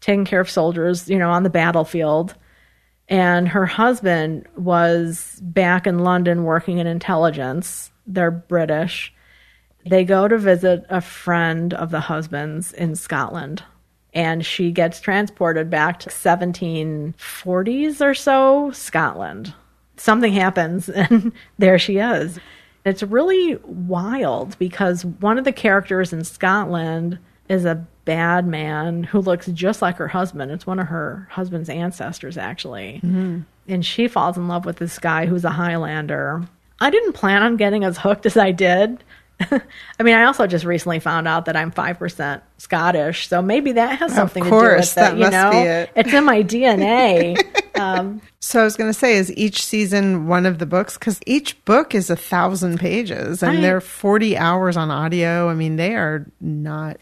S2: taking care of soldiers, you know, on the battlefield. And her husband was back in London working in intelligence. They're British. They go to visit a friend of the husband's in Scotland. And she gets transported back to 1740s or so, Scotland. Something happens, and there she is. It's really wild because one of the characters in Scotland is a bad man who looks just like her husband. It's one of her husband's ancestors, actually. Mm-hmm. And she falls in love with this guy who's a Highlander. I didn't plan on getting as hooked as I did. I mean, I also just recently found out that I'm 5% Scottish, so maybe that has something
S1: course,
S2: to do with it.
S1: Of course that
S2: you
S1: must
S2: know,
S1: be it.
S2: it's in my DNA. um,
S1: So I was going to say, is each season one of the books? Because each book is a thousand pages, and
S2: I-
S1: they're forty hours on audio. I mean, they are not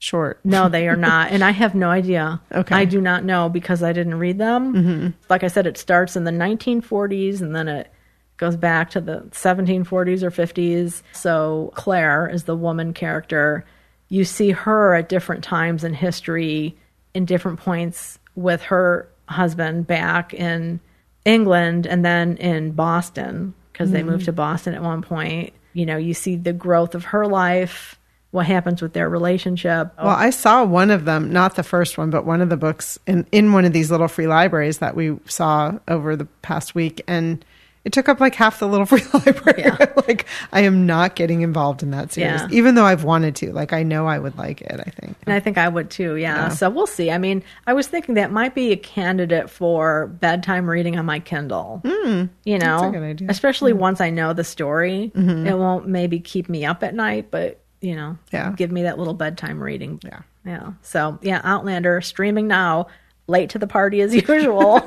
S1: short.
S2: No, they are not. And I have no idea.
S1: Okay.
S2: I do not know because I didn't read them. Mm-hmm. Like I said, it starts in the 1940s and then it goes back to the 1740s or 50s. So Claire is the woman character. You see her at different times in history, in different points with her husband back in England and then in Boston because they mm-hmm. moved to Boston at one point. You know, you see the growth of her life, what happens with their relationship.
S1: Well, I saw one of them, not the first one, but one of the books in, in one of these little free libraries that we saw over the past week. And it took up like half the little free library.
S2: Yeah.
S1: like, I am not getting involved in that series,
S2: Yeah.
S1: even though I've wanted to. Like, I know I would like it, I think.
S2: And I think I would too, yeah.
S1: Yeah.
S2: So we'll see. I mean, I was thinking that might be a candidate for bedtime reading on my Kindle. Mm, you know,
S1: a good idea.
S2: especially once I know the story. It won't maybe keep me up at night, but you know,
S1: Yeah.
S2: give me that little bedtime reading.
S1: Yeah.
S2: Yeah. So yeah, Outlander streaming now. Late to the party as usual.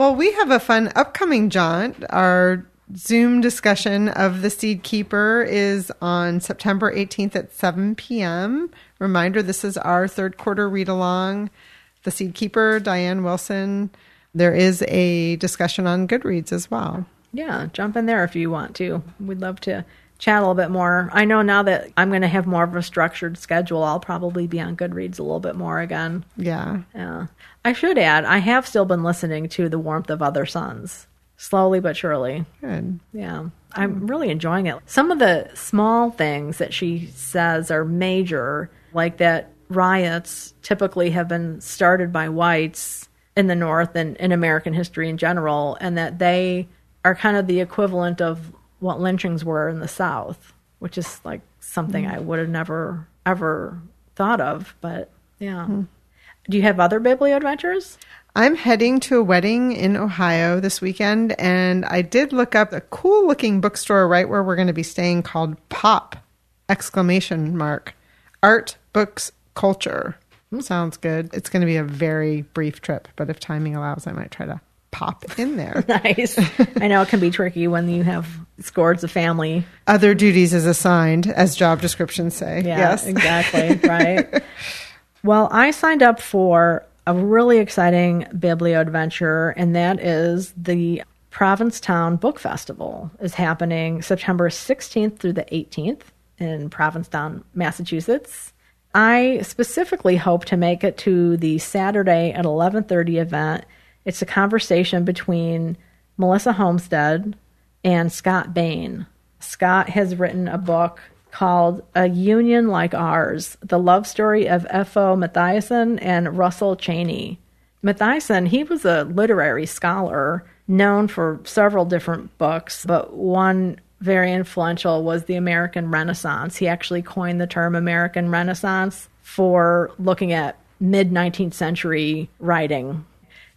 S1: Well, we have a fun upcoming jaunt. Our Zoom discussion of The Seed Keeper is on September 18th at 7 p.m. Reminder this is our third quarter read along. The Seed Keeper, Diane Wilson. There is a discussion on Goodreads as well.
S2: Yeah, jump in there if you want to. We'd love to chat a little bit more. I know now that I'm going to have more of a structured schedule, I'll probably be on Goodreads a little bit more again.
S1: Yeah.
S2: Yeah. I should add, I have still been listening to The Warmth of Other Suns, slowly but surely.
S1: Good.
S2: Yeah. I'm really enjoying it. Some of the small things that she says are major, like that riots typically have been started by whites in the North and in American history in general, and that they are kind of the equivalent of what lynchings were in the South, which is like something mm. I would have never, ever thought of. But yeah. Hmm. Do you have other biblio adventures?
S1: I'm heading to a wedding in Ohio this weekend, and I did look up a cool looking bookstore right where we're going to be staying called Pop! Exclamation mark. Art, books, culture. Hmm. Sounds good. It's going to be a very brief trip, but if timing allows, I might try to pop in there.
S2: Nice. I know it can be tricky when you have scores of family.
S1: Other duties is assigned, as job descriptions say.
S2: Yeah,
S1: yes.
S2: exactly. right. Well, I signed up for a really exciting biblio adventure, and that is the Provincetown Book Festival is happening September 16th through the 18th in Provincetown, Massachusetts. I specifically hope to make it to the Saturday at 11:30 event. It's a conversation between Melissa Homestead and Scott Bane. Scott has written a book called A Union Like Ours The Love Story of F.O. Matthiessen and Russell Cheney. Matthiessen, he was a literary scholar known for several different books, but one very influential was the American Renaissance. He actually coined the term American Renaissance for looking at mid 19th century writing.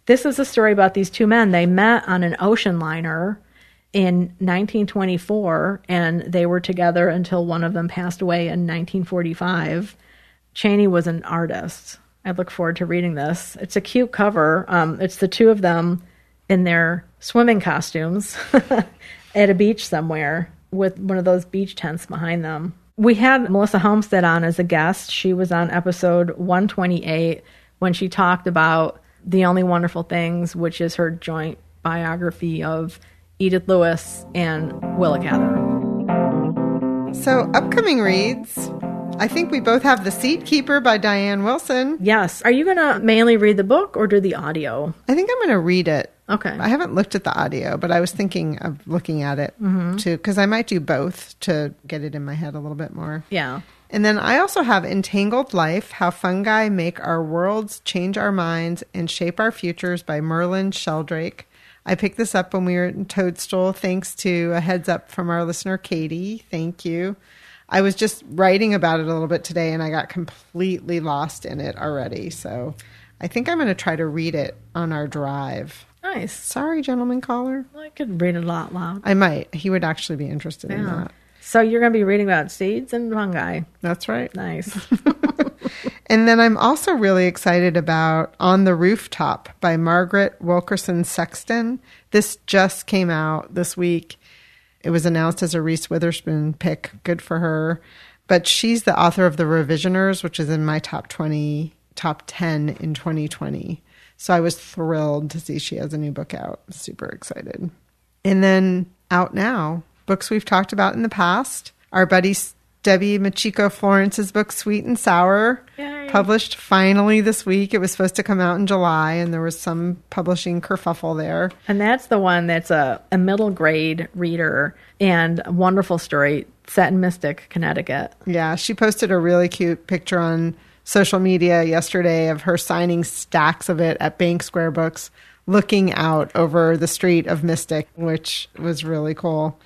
S2: This is a story about these two men. They met on an ocean liner in 1924 and they were together until one of them passed away in 1945. Cheney was an artist. I look forward to reading this. It's a cute cover. Um, it's the two of them in their swimming costumes at a beach somewhere with one of those beach tents behind them. We had Melissa Homestead on as a guest. She was on episode 128 when she talked about The Only Wonderful Things, which is her joint biography of Edith Lewis and Willa Cather.
S1: So, upcoming reads. I think we both have The Seed Keeper by Diane Wilson.
S2: Yes. Are you going to mainly read the book or do the audio?
S1: I think I'm going to read it.
S2: Okay.
S1: I haven't looked at the audio, but I was thinking of looking at it mm-hmm. too, because I might do both to get it in my head a little bit more.
S2: Yeah.
S1: And then I also have Entangled Life How Fungi Make Our Worlds, Change Our Minds, and Shape Our Futures by Merlin Sheldrake. I picked this up when we were in Toadstool, thanks to a heads up from our listener, Katie. Thank you. I was just writing about it a little bit today and I got completely lost in it already. So I think I'm going to try to read it on our drive.
S2: Nice.
S1: Sorry, gentleman caller.
S2: I could read it a lot loud.
S1: I might. He would actually be interested in that.
S2: So you're going to be reading about seeds and fungi.
S1: That's right.
S2: Nice.
S1: And then I'm also really excited about On the Rooftop by Margaret Wilkerson Sexton. This just came out this week. It was announced as a Reese Witherspoon pick. Good for her. But she's the author of The Revisioners, which is in my top 20, top 10 in 2020. So I was thrilled to see she has a new book out. Super excited. And then out now, books we've talked about in the past. Our buddy Debbi Michiko Florence's book, Sweet and Sour,
S2: Yay.
S1: published finally this week. It was supposed to come out in July, and there was some publishing kerfuffle there.
S2: and that's the one that's a, a middle grade reader and a wonderful story set in Mystic, Connecticut.
S1: Yeah, she posted a really cute picture on social media yesterday of her signing stacks of it at Bank Square Books, looking out over the street of Mystic, which was really cool.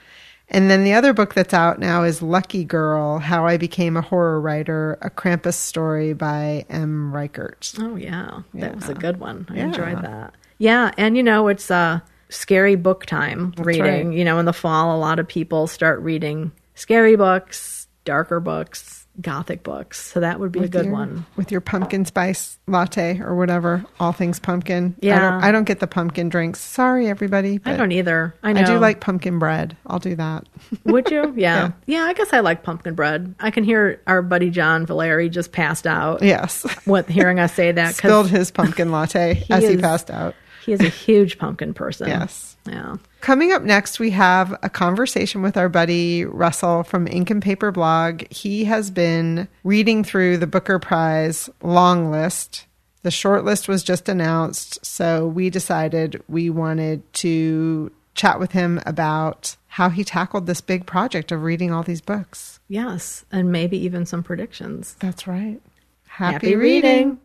S1: And then the other book that's out now is Lucky Girl How I Became a Horror Writer, a Krampus story by M. Rickert.
S2: Oh, yeah. That was a good one. I
S1: Yeah.
S2: enjoyed that. Yeah. And, you know, it's uh, scary book time reading.
S1: right.
S2: You know, in the fall, a lot of people start reading scary books, darker books. Gothic books. So that would be with a good
S1: your,
S2: one.
S1: With your pumpkin spice latte or whatever, all things pumpkin.
S2: Yeah.
S1: I don't, I don't get the pumpkin drinks. Sorry, everybody.
S2: I don't either. I know.
S1: I do like pumpkin bread. I'll do that.
S2: Would you? Yeah. yeah. yeah. I guess I like pumpkin bread. I can hear our buddy John Valeri just passed out.
S1: Yes.
S2: With hearing us say that.
S1: Spilled his pumpkin latte as is, he passed out.
S2: He is a huge pumpkin person.
S1: Yes.
S2: Yeah.
S1: Coming up next, we have a conversation with our buddy Russell from Ink and Paper blog. He has been reading through the Booker Prize long list. The short list was just announced, so we decided we wanted to chat with him about how he tackled this big project of reading all these books.
S2: Yes, and maybe even some predictions.
S1: That's right.
S2: Happy, Happy reading. reading.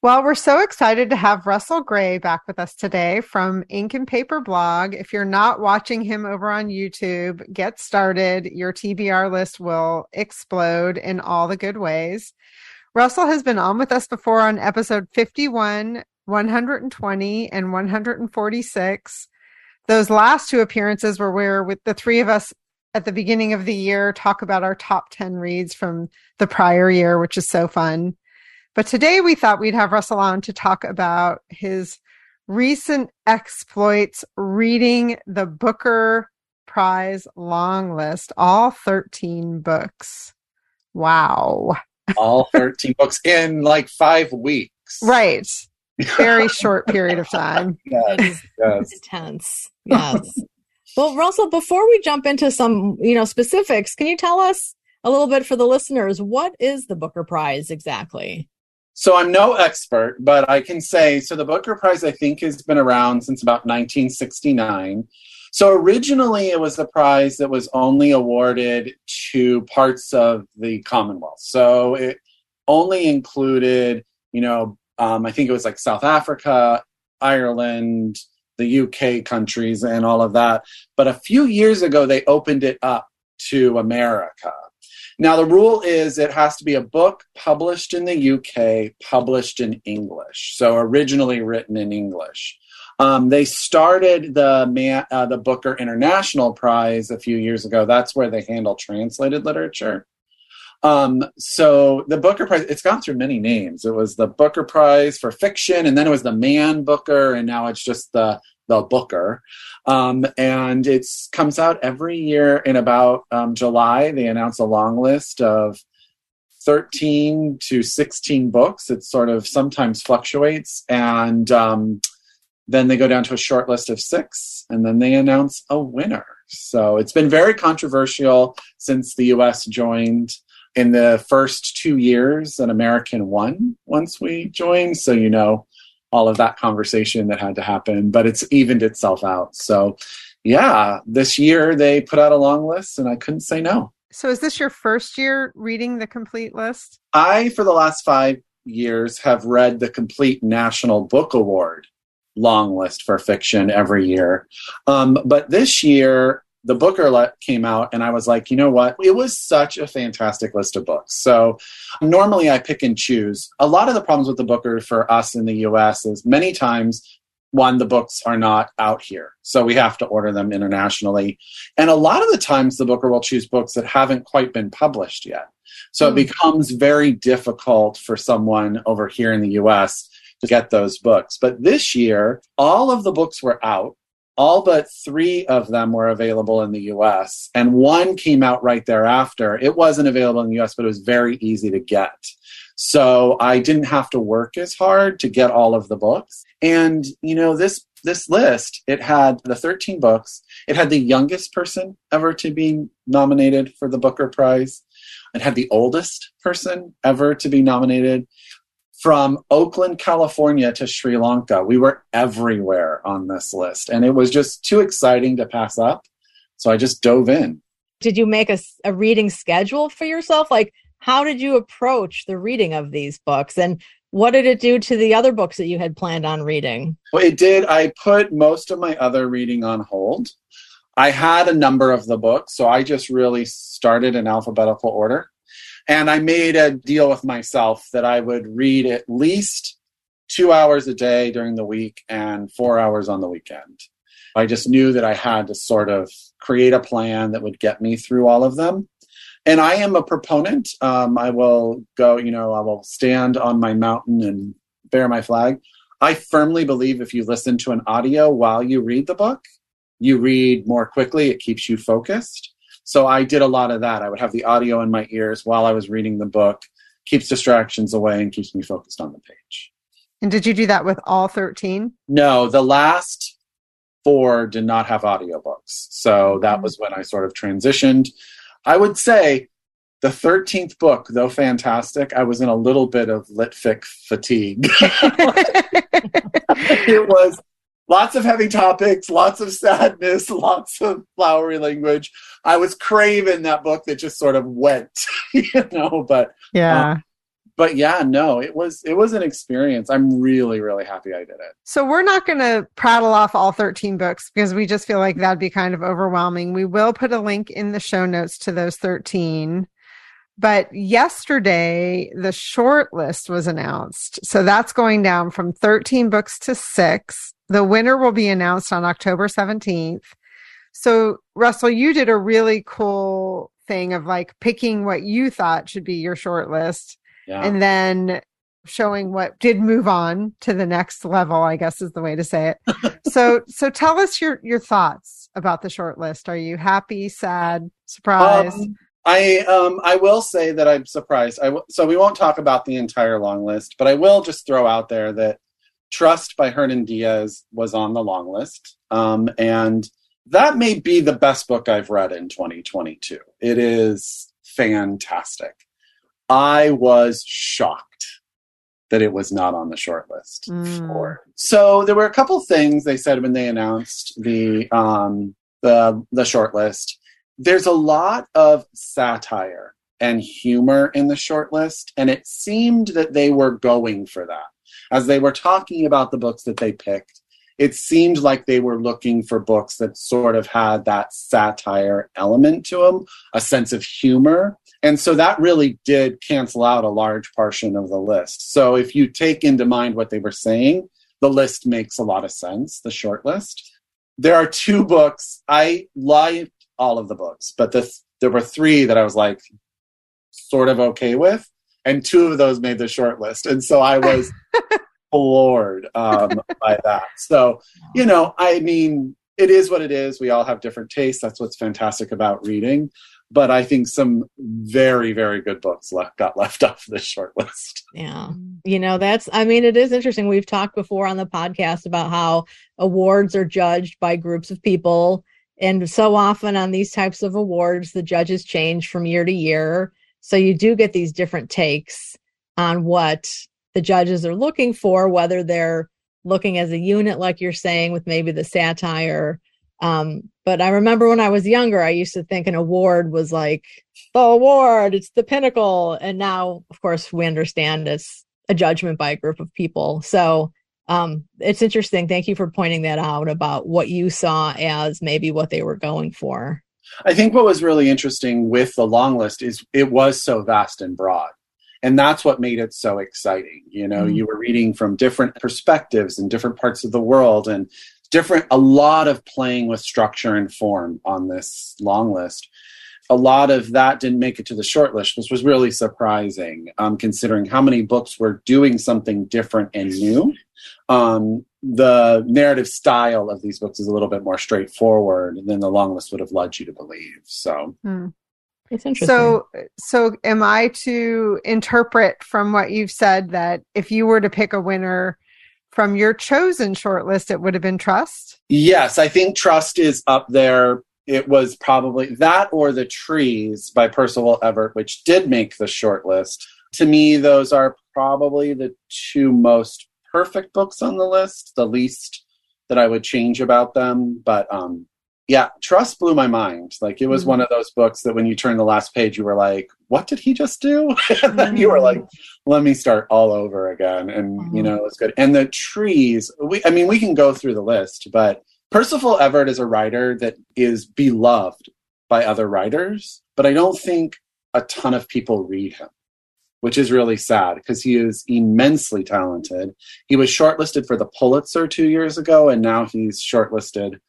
S1: Well, we're so excited to have Russell Gray back with us today from Ink and Paper blog. If you're not watching him over on YouTube, get started. Your TBR list will explode in all the good ways. Russell has been on with us before on episode 51, 120, and 146. Those last two appearances were where with the three of us at the beginning of the year talk about our top 10 reads from the prior year, which is so fun. But today we thought we'd have Russell on to talk about his recent exploits reading the Booker Prize long list, all 13 books. Wow.
S3: all 13 books in like five weeks.
S1: Right. Very short period of time.
S2: yes, yes. intense. Yes. well, Russell, before we jump into some, you know, specifics, can you tell us a little bit for the listeners what is the Booker Prize exactly?
S3: So I'm no expert, but I can say so the Booker Prize I think has been around since about 1969. So originally it was a prize that was only awarded to parts of the Commonwealth. So it only included, you know, um, I think it was like South Africa, Ireland, the UK countries, and all of that. But a few years ago, they opened it up to America. Now, the rule is it has to be a book published in the UK, published in English. So, originally written in English. Um, they started the Man, uh, the Booker International Prize a few years ago. That's where they handle translated literature. Um, so the Booker Prize, it's gone through many names. It was the Booker Prize for fiction, and then it was the Man Booker, and now it's just the the Booker. Um, and it comes out every year in about um, July. They announce a long list of 13 to 16 books. It sort of sometimes fluctuates. And um, then they go down to a short list of six, and then they announce a winner. So it's been very controversial since the US joined. In the first two years, an American won once we joined. So, you know, all of that conversation that had to happen, but it's evened itself out. So, yeah, this year they put out a long list and I couldn't say no.
S1: So, is this your first year reading the complete list?
S3: I, for the last five years, have read the complete National Book Award long list for fiction every year. Um, but this year, the Booker came out, and I was like, you know what? It was such a fantastic list of books. So normally I pick and choose. A lot of the problems with the Booker for us in the US is many times one, the books are not out here. So we have to order them internationally. And a lot of the times the Booker will choose books that haven't quite been published yet. So mm. it hmm. becomes very difficult for someone over here in the US to get those books. But this year, all of the books were out all but three of them were available in the US, and one came out right thereafter. It wasn't available in the US, but it was very easy to get. So I didn't have to work as hard to get all of the books. And, you know, this this list, it had the 13 books. It had the youngest person ever to be nominated for the Booker Prize. It had the oldest person ever to be nominated from Oakland, California to Sri Lanka. We were everywhere on this list, and it was just too exciting to pass up. So I just dove in.
S2: Did you make a, a reading schedule for yourself? Like, how did you approach the reading of these books? And what did it do to the other books that you had planned on reading?
S3: Well, it did. I put most of my other reading on hold. I had a number of the books, so I just really started in alphabetical order. And I made a deal with myself that I would read at least two hours a day during the week and four hours on the weekend. I just knew that I had to sort of create a plan that would get me through all of them. and I am a proponent. Um, I will go, you know, I will stand on my mountain and bear my flag. I firmly believe if you listen to an audio while you read the book, you read more quickly, it keeps you focused. So I did a lot of that. I would have the audio in my ears while I was reading the book, keeps distractions away and keeps me focused on the page.
S1: And did you do that with all 13?
S3: No, the last four did not have audiobooks. So that mm-hmm. was when I sort of transitioned. I would say the 13th book, though fantastic, I was in a little bit of litfic fatigue. it was lots of heavy topics, lots of sadness, lots of flowery language. I was craving that book that just sort of went, you know, but
S1: yeah.
S3: Um, but yeah, no, it was it was an experience. I'm really really happy I did it.
S1: So we're not going to prattle off all 13 books because we just feel like that'd be kind of overwhelming. We will put a link in the show notes to those 13. But yesterday, the short list was announced. So that's going down from 13 books to six. The winner will be announced on October 17th. So, Russell, you did a really cool thing of like picking what you thought should be your short list
S3: Yeah.
S1: and then showing what did move on to the next level, I guess is the way to say it. so, so tell us your, your thoughts about the short list. Are you happy, sad, surprised?
S3: Um, I um I will say that I'm surprised. I w- so we won't talk about the entire long list, but I will just throw out there that Trust by Hernan Diaz was on the long list, um, and that may be the best book I've read in 2022. It is fantastic. I was shocked that it was not on the short list.
S1: Mm.
S3: For so there were a couple things they said when they announced the um the the short list there's a lot of satire and humor in the short list, and it seemed that they were going for that. As they were talking about the books that they picked, it seemed like they were looking for books that sort of had that satire element to them, a sense of humor. And so that really did cancel out a large portion of the list. So if you take into mind what they were saying, the list makes a lot of sense, the short list. There are two books. I liked all of the books, but the, there were three that I was like sort of okay with, and two of those made the short list, and so I was floored um, by that. So you know, I mean, it is what it is. We all have different tastes. That's what's fantastic about reading. But I think some very, very good books left, got left off the short list.
S2: Yeah. You know, that's, I mean, it is interesting. We've talked before on the podcast about how awards are judged by groups of people. And so often on these types of awards, the judges change from year to year. So you do get these different takes on what the judges are looking for, whether they're looking as a unit, like you're saying, with maybe the satire. Um, but I remember when I was younger, I used to think an award was like the award, it's the pinnacle. And now, of course, we understand it's a judgment by a group of people. So um, it's interesting. Thank you for pointing that out about what you saw as maybe what they were going for.
S3: I think what was really interesting with the long list is it was so vast and broad. And that's what made it so exciting. You know,
S2: Mm.
S3: you were reading from different perspectives and different parts of the world and different, a lot of playing with structure and form on this long list. A lot of that didn't make it to the short list, which was really surprising, um, considering how many books were doing something different and new. Um, the narrative style of these books is a little bit more straightforward than the long list would have led you to believe. So,
S1: Hmm.
S2: It's interesting.
S1: So, so am I to interpret from what you've said that if you were to pick a winner from your chosen shortlist, it would have been Trust?
S3: yes, I think Trust is up there. It was probably that or The Trees by Percival Everett, which did make the shortlist. To me, those are probably the two most perfect books on the list, the least that I would change about them. But um, yeah, Trust blew my mind. Like it was
S1: Mhm.
S3: one of those books that when you turn the last page, you were like, "What did he just do?" and then you were like, "Let me start all over again." And you
S2: Mhm.
S3: know, it was good. And the trees, we I mean, we can go through the list, but Percival Everett is a writer that is beloved by other writers, but I don't think a ton of people read him, which is really sad because he is immensely talented. He was shortlisted for the Pulitzer two years ago, and now he's shortlisted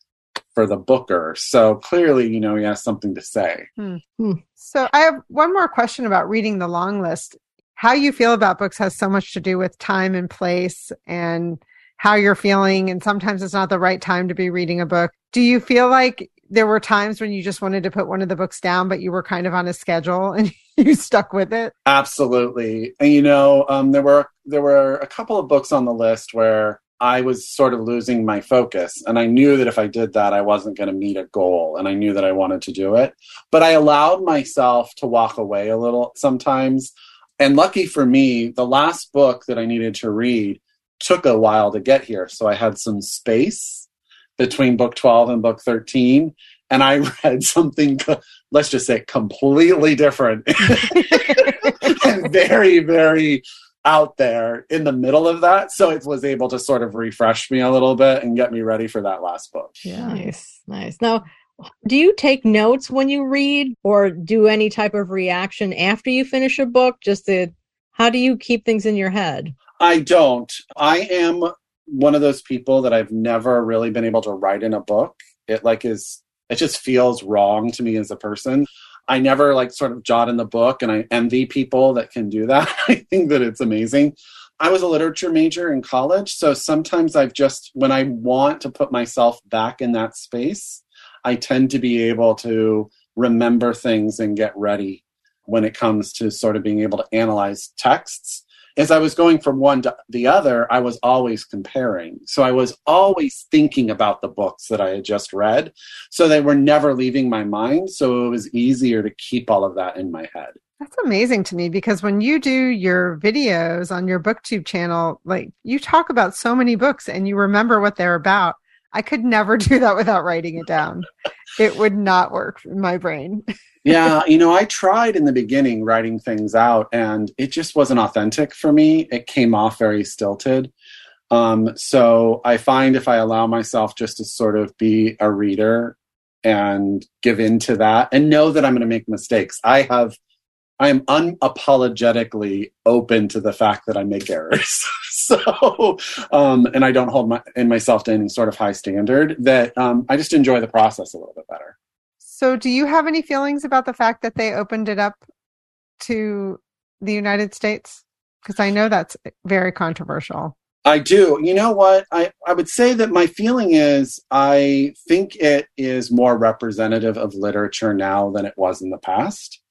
S3: for the Booker. So clearly, you know, he has something to say.
S1: Hmm. Hmm. So I have one more question about reading the long list. How you feel about books has so much to do with time and place and how you're feeling. And sometimes it's not the right time to be reading a book. Do you feel like there were times when you just wanted to put one of the books down, but you were kind of on a schedule and you stuck with it?
S3: Absolutely. And you know, um, there were there were a couple of books on the list where I was sort of losing my focus. And I knew that if I did that, I wasn't going to meet a goal. And I knew that I wanted to do it. But I allowed myself to walk away a little sometimes. And lucky for me, the last book that I needed to read took a while to get here. So I had some space between book 12 and book 13. And I read something, let's just say, completely different and very, very out there in the middle of that. So it was able to sort of refresh me a little bit and get me ready for that last book.
S2: Yeah. Nice. Nice. Now, do you take notes when you read or do any type of reaction after you finish a book? Just to, how do you keep things in your head?
S3: I don't. I am one of those people that I've never really been able to write in a book. It like is it just feels wrong to me as a person. I never like sort of jot in the book, and I envy people that can do that. I think that it's amazing. I was a literature major in college, so sometimes I've just, when I want to put myself back in that space, I tend to be able to remember things and get ready when it comes to sort of being able to analyze texts as I was going from one to the other, I was always comparing. So I was always thinking about the books that I had just read. So they were never leaving my mind. So it was easier to keep all of that in my head.
S1: That's amazing to me because when you do your videos on your booktube channel, like you talk about so many books and you remember what they're about. I could never do that without writing it down. it would not work in my brain.
S3: yeah, you know, I tried in the beginning writing things out and it just wasn't authentic for me. It came off very stilted. Um, so I find if I allow myself just to sort of be a reader and give in to that and know that I'm going to make mistakes. I have, I am unapologetically open to the fact that I make errors. so, um, and I don't hold my, in myself to any sort of high standard that um, I just enjoy the process a little bit better.
S1: So, do you have any feelings about the fact that they opened it up to the United States? Because I know that's very controversial.
S3: I do. You know what? I, I would say that my feeling is I think it is more representative of literature now than it was in the past.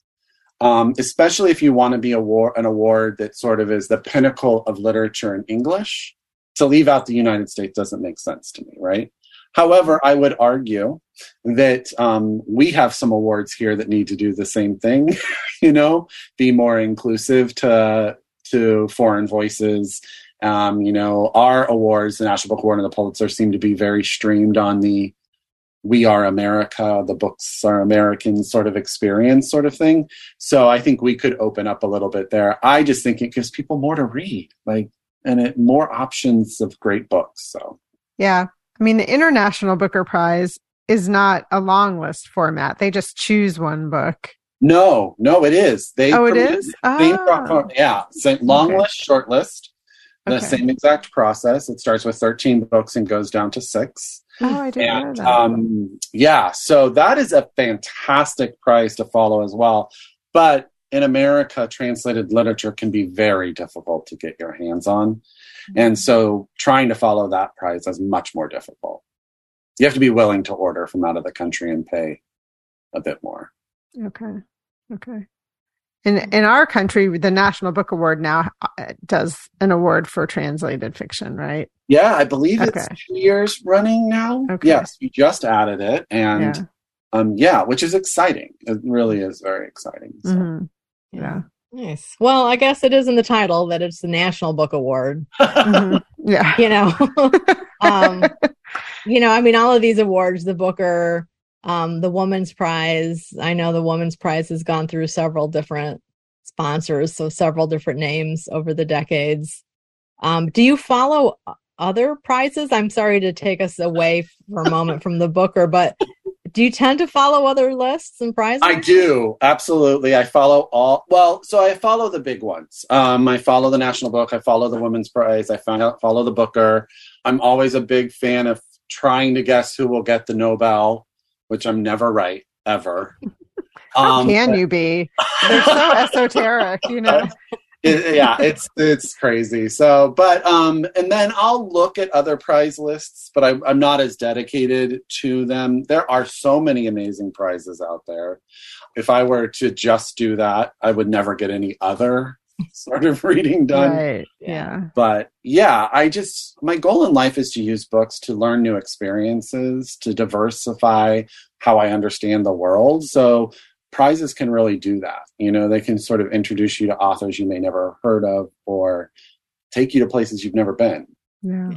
S3: Um, especially if you want to be award, an award that sort of is the pinnacle of literature in English. To leave out the United States doesn't make sense to me, right? However, I would argue that um, we have some awards here that need to do the same thing. you know, be more inclusive to to foreign voices. Um, you know, our awards, the National Book Award and the Pulitzer, seem to be very streamed on the "We Are America," the books are American sort of experience, sort of thing. So I think we could open up a little bit there. I just think it gives people more to read, like, and it more options of great books. So
S1: yeah, I mean, the International Booker Prize is not a long list format. They just choose one book.
S3: No, no, it is.
S1: They oh, it is.
S3: Oh. yeah, same long okay. list, short list. The okay. same exact process. It starts with thirteen books and goes down to six.
S1: Oh, I didn't and,
S3: know that. Um, yeah, so that is a fantastic prize to follow as well. But in America, translated literature can be very difficult to get your hands on. And so trying to follow that price is much more difficult. You have to be willing to order from out of the country and pay a bit more.
S1: Okay. Okay. In in our country, the National Book Award now uh, does an award for translated fiction, right?
S3: Yeah, I believe okay. it's two years running now. Okay. Yes, you just added it, and yeah. um, yeah, which is exciting. It really is very exciting. So.
S1: Mm-hmm. Yeah.
S2: Nice. Well, I guess it is in the title that it's the National Book Award.
S1: mm-hmm. Yeah.
S2: You know, um, you know, I mean, all of these awards, the Booker, um, the Woman's Prize. I know the Woman's Prize has gone through several different sponsors, so several different names over the decades. Um, do you follow other prizes? I'm sorry to take us away for a moment from the Booker, but do you tend to follow other lists and prizes?
S3: I do absolutely. I follow all. Well, so I follow the big ones. Um, I follow the National Book. I follow the Women's Prize. I follow the Booker. I'm always a big fan of trying to guess who will get the Nobel, which I'm never right ever.
S1: How um, can you be? They're so esoteric, you know.
S3: It, yeah, it's it's crazy. So, but um, and then I'll look at other prize lists, but I, I'm not as dedicated to them. There are so many amazing prizes out there. If I were to just do that, I would never get any other sort of reading done.
S1: Right. Yeah.
S3: But yeah, I just my goal in life is to use books to learn new experiences, to diversify how I understand the world. So prizes can really do that. You know, they can sort of introduce you to authors you may never heard of or take you to places you've never been.
S1: Yeah.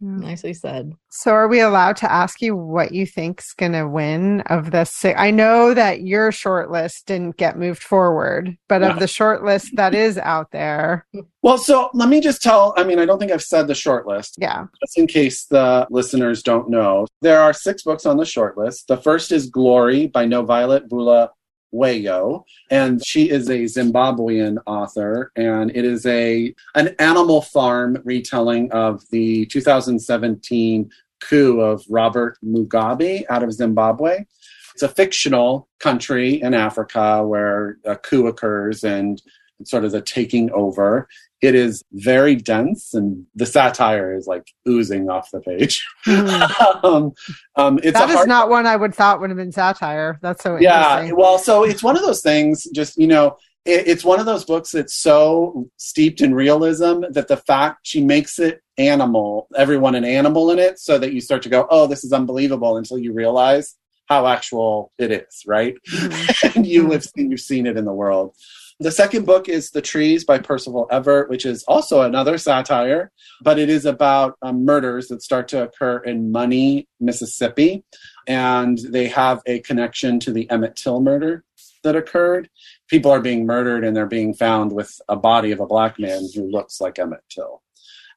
S2: Yeah. Nicely said.
S1: So, are we allowed to ask you what you think's going to win of the six? I know that your short list didn't get moved forward, but of the short list that is out there.
S3: Well, so let me just tell. I mean, I don't think I've said the short list.
S1: Yeah.
S3: Just in case the listeners don't know, there are six books on the short list. The first is Glory by NoViolet Bula Wayo, and she is a Zimbabwean author, and it is a an animal farm retelling of the 2017 coup of Robert Mugabe out of Zimbabwe. It's a fictional country in Africa where a coup occurs and sort of the taking over. It is very dense, and the satire is like oozing off the page. Mm.
S1: um, um, it's that is hard- not one I would thought would have been satire. That's so
S3: yeah. Well, so it's one of those things. Just you know, it, it's one of those books that's so steeped in realism that the fact she makes it animal, everyone an animal in it, so that you start to go, "Oh, this is unbelievable," until you realize how actual it is, right? Mm-hmm. and you have seen, you've seen it in the world. The second book is The Trees by Percival Everett, which is also another satire, but it is about um, murders that start to occur in Money, Mississippi. And they have a connection to the Emmett Till murder that occurred. People are being murdered and they're being found with a body of a black man who looks like Emmett Till.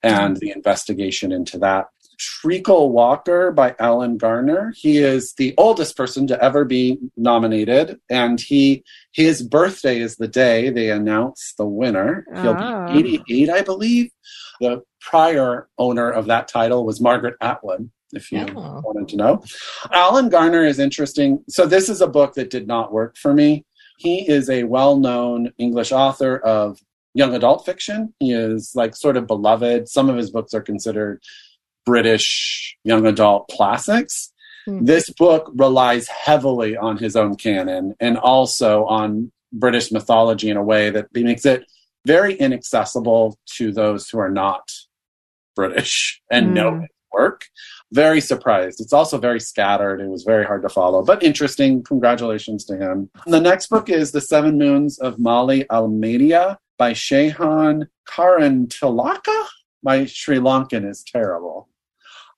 S3: And the investigation into that Treacle Walker by Alan Garner. He is the oldest person to ever be nominated, and he his birthday is the day they announce the winner. He'll be ah. 88, I believe. The prior owner of that title was Margaret Atwood. If you oh. wanted to know, Alan Garner is interesting. So this is a book that did not work for me. He is a well-known English author of young adult fiction. He is like sort of beloved. Some of his books are considered British young adult classics. Mm-hmm. This book relies heavily on his own canon and also on British mythology in a way that makes it very inaccessible to those who are not British and mm. know his work. Very surprised. It's also very scattered. It was very hard to follow, but interesting. Congratulations to him. The next book is The Seven Moons of Maali Almeida by Shehan Karunatilaka. My Sri Lankan is terrible.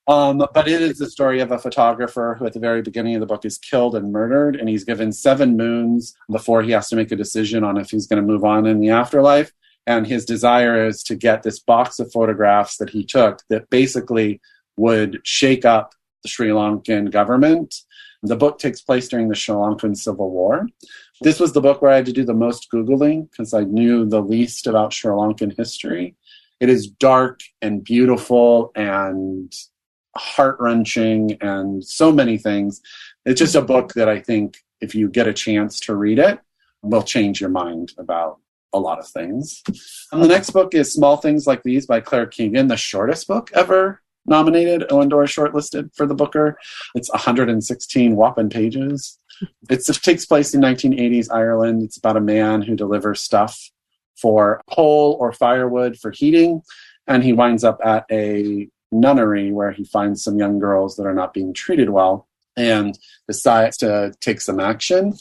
S3: Um, but it is the story of a photographer who, at the very beginning of the book, is killed and murdered, and he's given seven moons before he has to make a decision on if he's going to move on in the afterlife. And his desire is to get this box of photographs that he took that basically would shake up the Sri Lankan government. The book takes place during the Sri Lankan Civil War. This was the book where I had to do the most Googling because I knew the least about Sri Lankan history. It is dark and beautiful and heart wrenching and so many things. It's just a book that I think if you get a chance to read it, will change your mind about a lot of things. And the next book is Small Things Like These by Claire Keegan, the shortest book ever nominated, Owen shortlisted for the Booker. It's 116 whopping pages. It's, it takes place in 1980s Ireland. It's about a man who delivers stuff for coal or firewood for heating, and he winds up at a nunnery where he finds some young girls that are not being treated well and decides to take some action.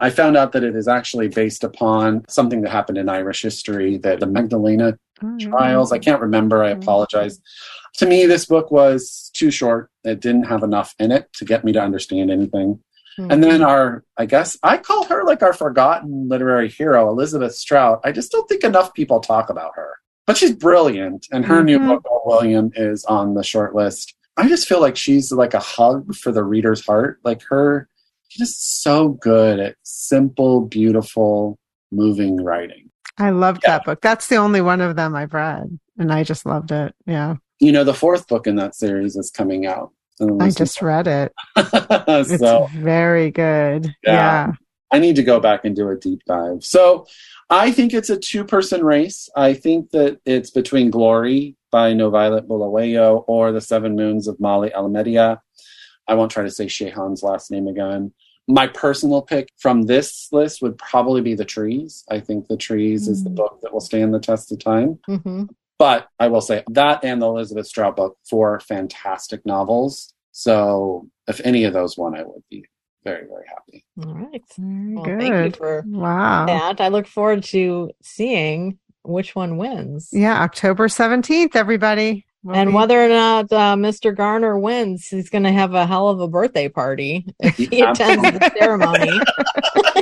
S3: I found out that it is actually based upon something that happened in Irish history, that the Magdalena mm-hmm. trials. I can't remember. I apologize. To me, this book was too short. It didn't have enough in it to get me to understand anything. Mm-hmm. And then our, I guess I call her like our forgotten literary hero, Elizabeth Strout. I just don't think enough people talk about her but she's brilliant. And her mm-hmm. new book, Old William, is on the short list. I just feel like she's like a hug for the reader's heart. Like her, she's just so good at simple, beautiful, moving writing.
S1: I loved yeah. that book. That's the only one of them I've read, and I just loved it. Yeah.
S3: You know, the fourth book in that series is coming out
S1: I just read it.
S3: so
S1: it's very good.
S3: Yeah.
S1: yeah.
S3: I need to go back and do a deep dive. So I think it's a two person race. I think that it's between Glory by NoViolet Bulawayo or The Seven Moons of Maali Almeida. I won't try to say Shehan's last name again. My personal pick from this list would probably be The Trees. I think The Trees is the
S2: Mm.
S3: book that will stand the test of time.
S2: hmm
S3: But I will say that and the Elizabeth Strout book, four fantastic novels. So if any of those won, I would be very, very happy.
S2: All right.
S1: Very
S2: Well,
S1: good.
S2: thank you for
S1: wow.
S2: that. I look forward to seeing which one wins.
S1: Yeah, October 17th, everybody. We'll
S2: and
S1: be-
S2: whether or not uh, Mr. Garner wins, he's going to have a hell of a birthday party if he
S3: Yeah.
S2: attends the ceremony.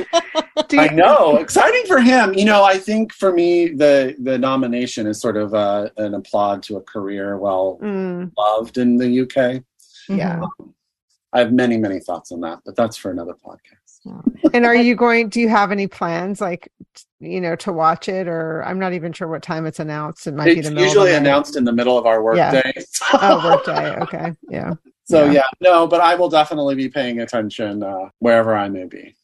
S3: I know, exciting for him. You know, I think for me, the the nomination is sort of uh, an applaud to a career well
S1: Mm,
S3: loved in the UK.
S1: yeah.
S3: I have many, many thoughts on that, but that's for another podcast.
S1: And are you going, do you have any plans like, you know, to watch it or I'm not even sure what time it's announced. It might be
S3: It's
S1: the middle of
S3: usually announced in the middle of our
S1: Yeah.
S3: workday.
S1: Oh, workday. Okay. Yeah.
S3: So
S1: Yeah.
S3: yeah. no, but I will definitely be paying attention uh, wherever I may be.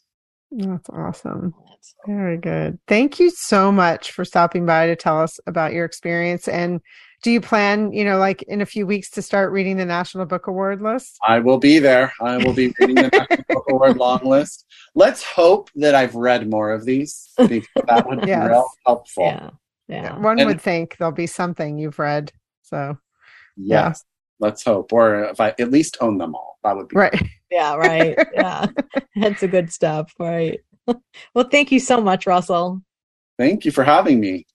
S1: That's awesome. That's Very good. Thank you so much for stopping by to tell us about your experience. And do you plan, you know, like in a few weeks to start reading the National Book Award list?
S3: I will be there. I will be reading the National Book Award long list. Let's hope that I've read more of these because that would be
S1: Yes.
S3: real helpful.
S2: Yeah. Yeah.
S1: One
S3: And-
S1: would think there'll be something you've read. So,
S3: Yes. Let's hope. Or if I at least own them all, that would be
S1: right.
S2: Yeah. Right. Yeah. That's a good step. Right. well, thank you so much, Russell.
S3: Thank you for having me.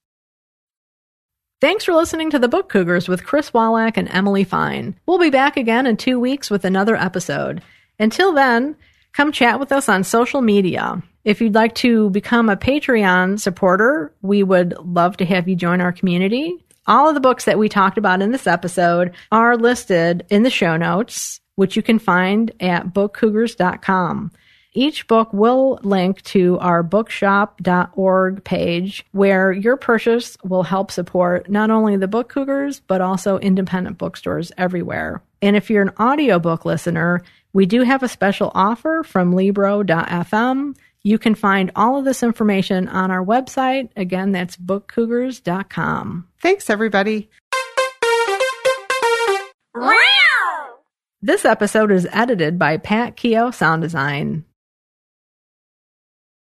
S2: Thanks for listening to the Book Cougars with Chris Wolak and Emily Fine. We'll be back again in two weeks with another episode. Until then, come chat with us on social media. If you'd like to become a Patreon supporter, we would love to have you join our community. All of the books that we talked about in this episode are listed in the show notes, which you can find at bookcougars.com. Each book will link to our bookshop.org page where your purchase will help support not only the Book Cougars, but also independent bookstores everywhere. And if you're an audiobook listener, we do have a special offer from Libro.fm. You can find all of this information on our website. Again, that's bookcougars.com.
S1: Thanks, everybody.
S2: This episode is edited by Pat Keogh Sound Design.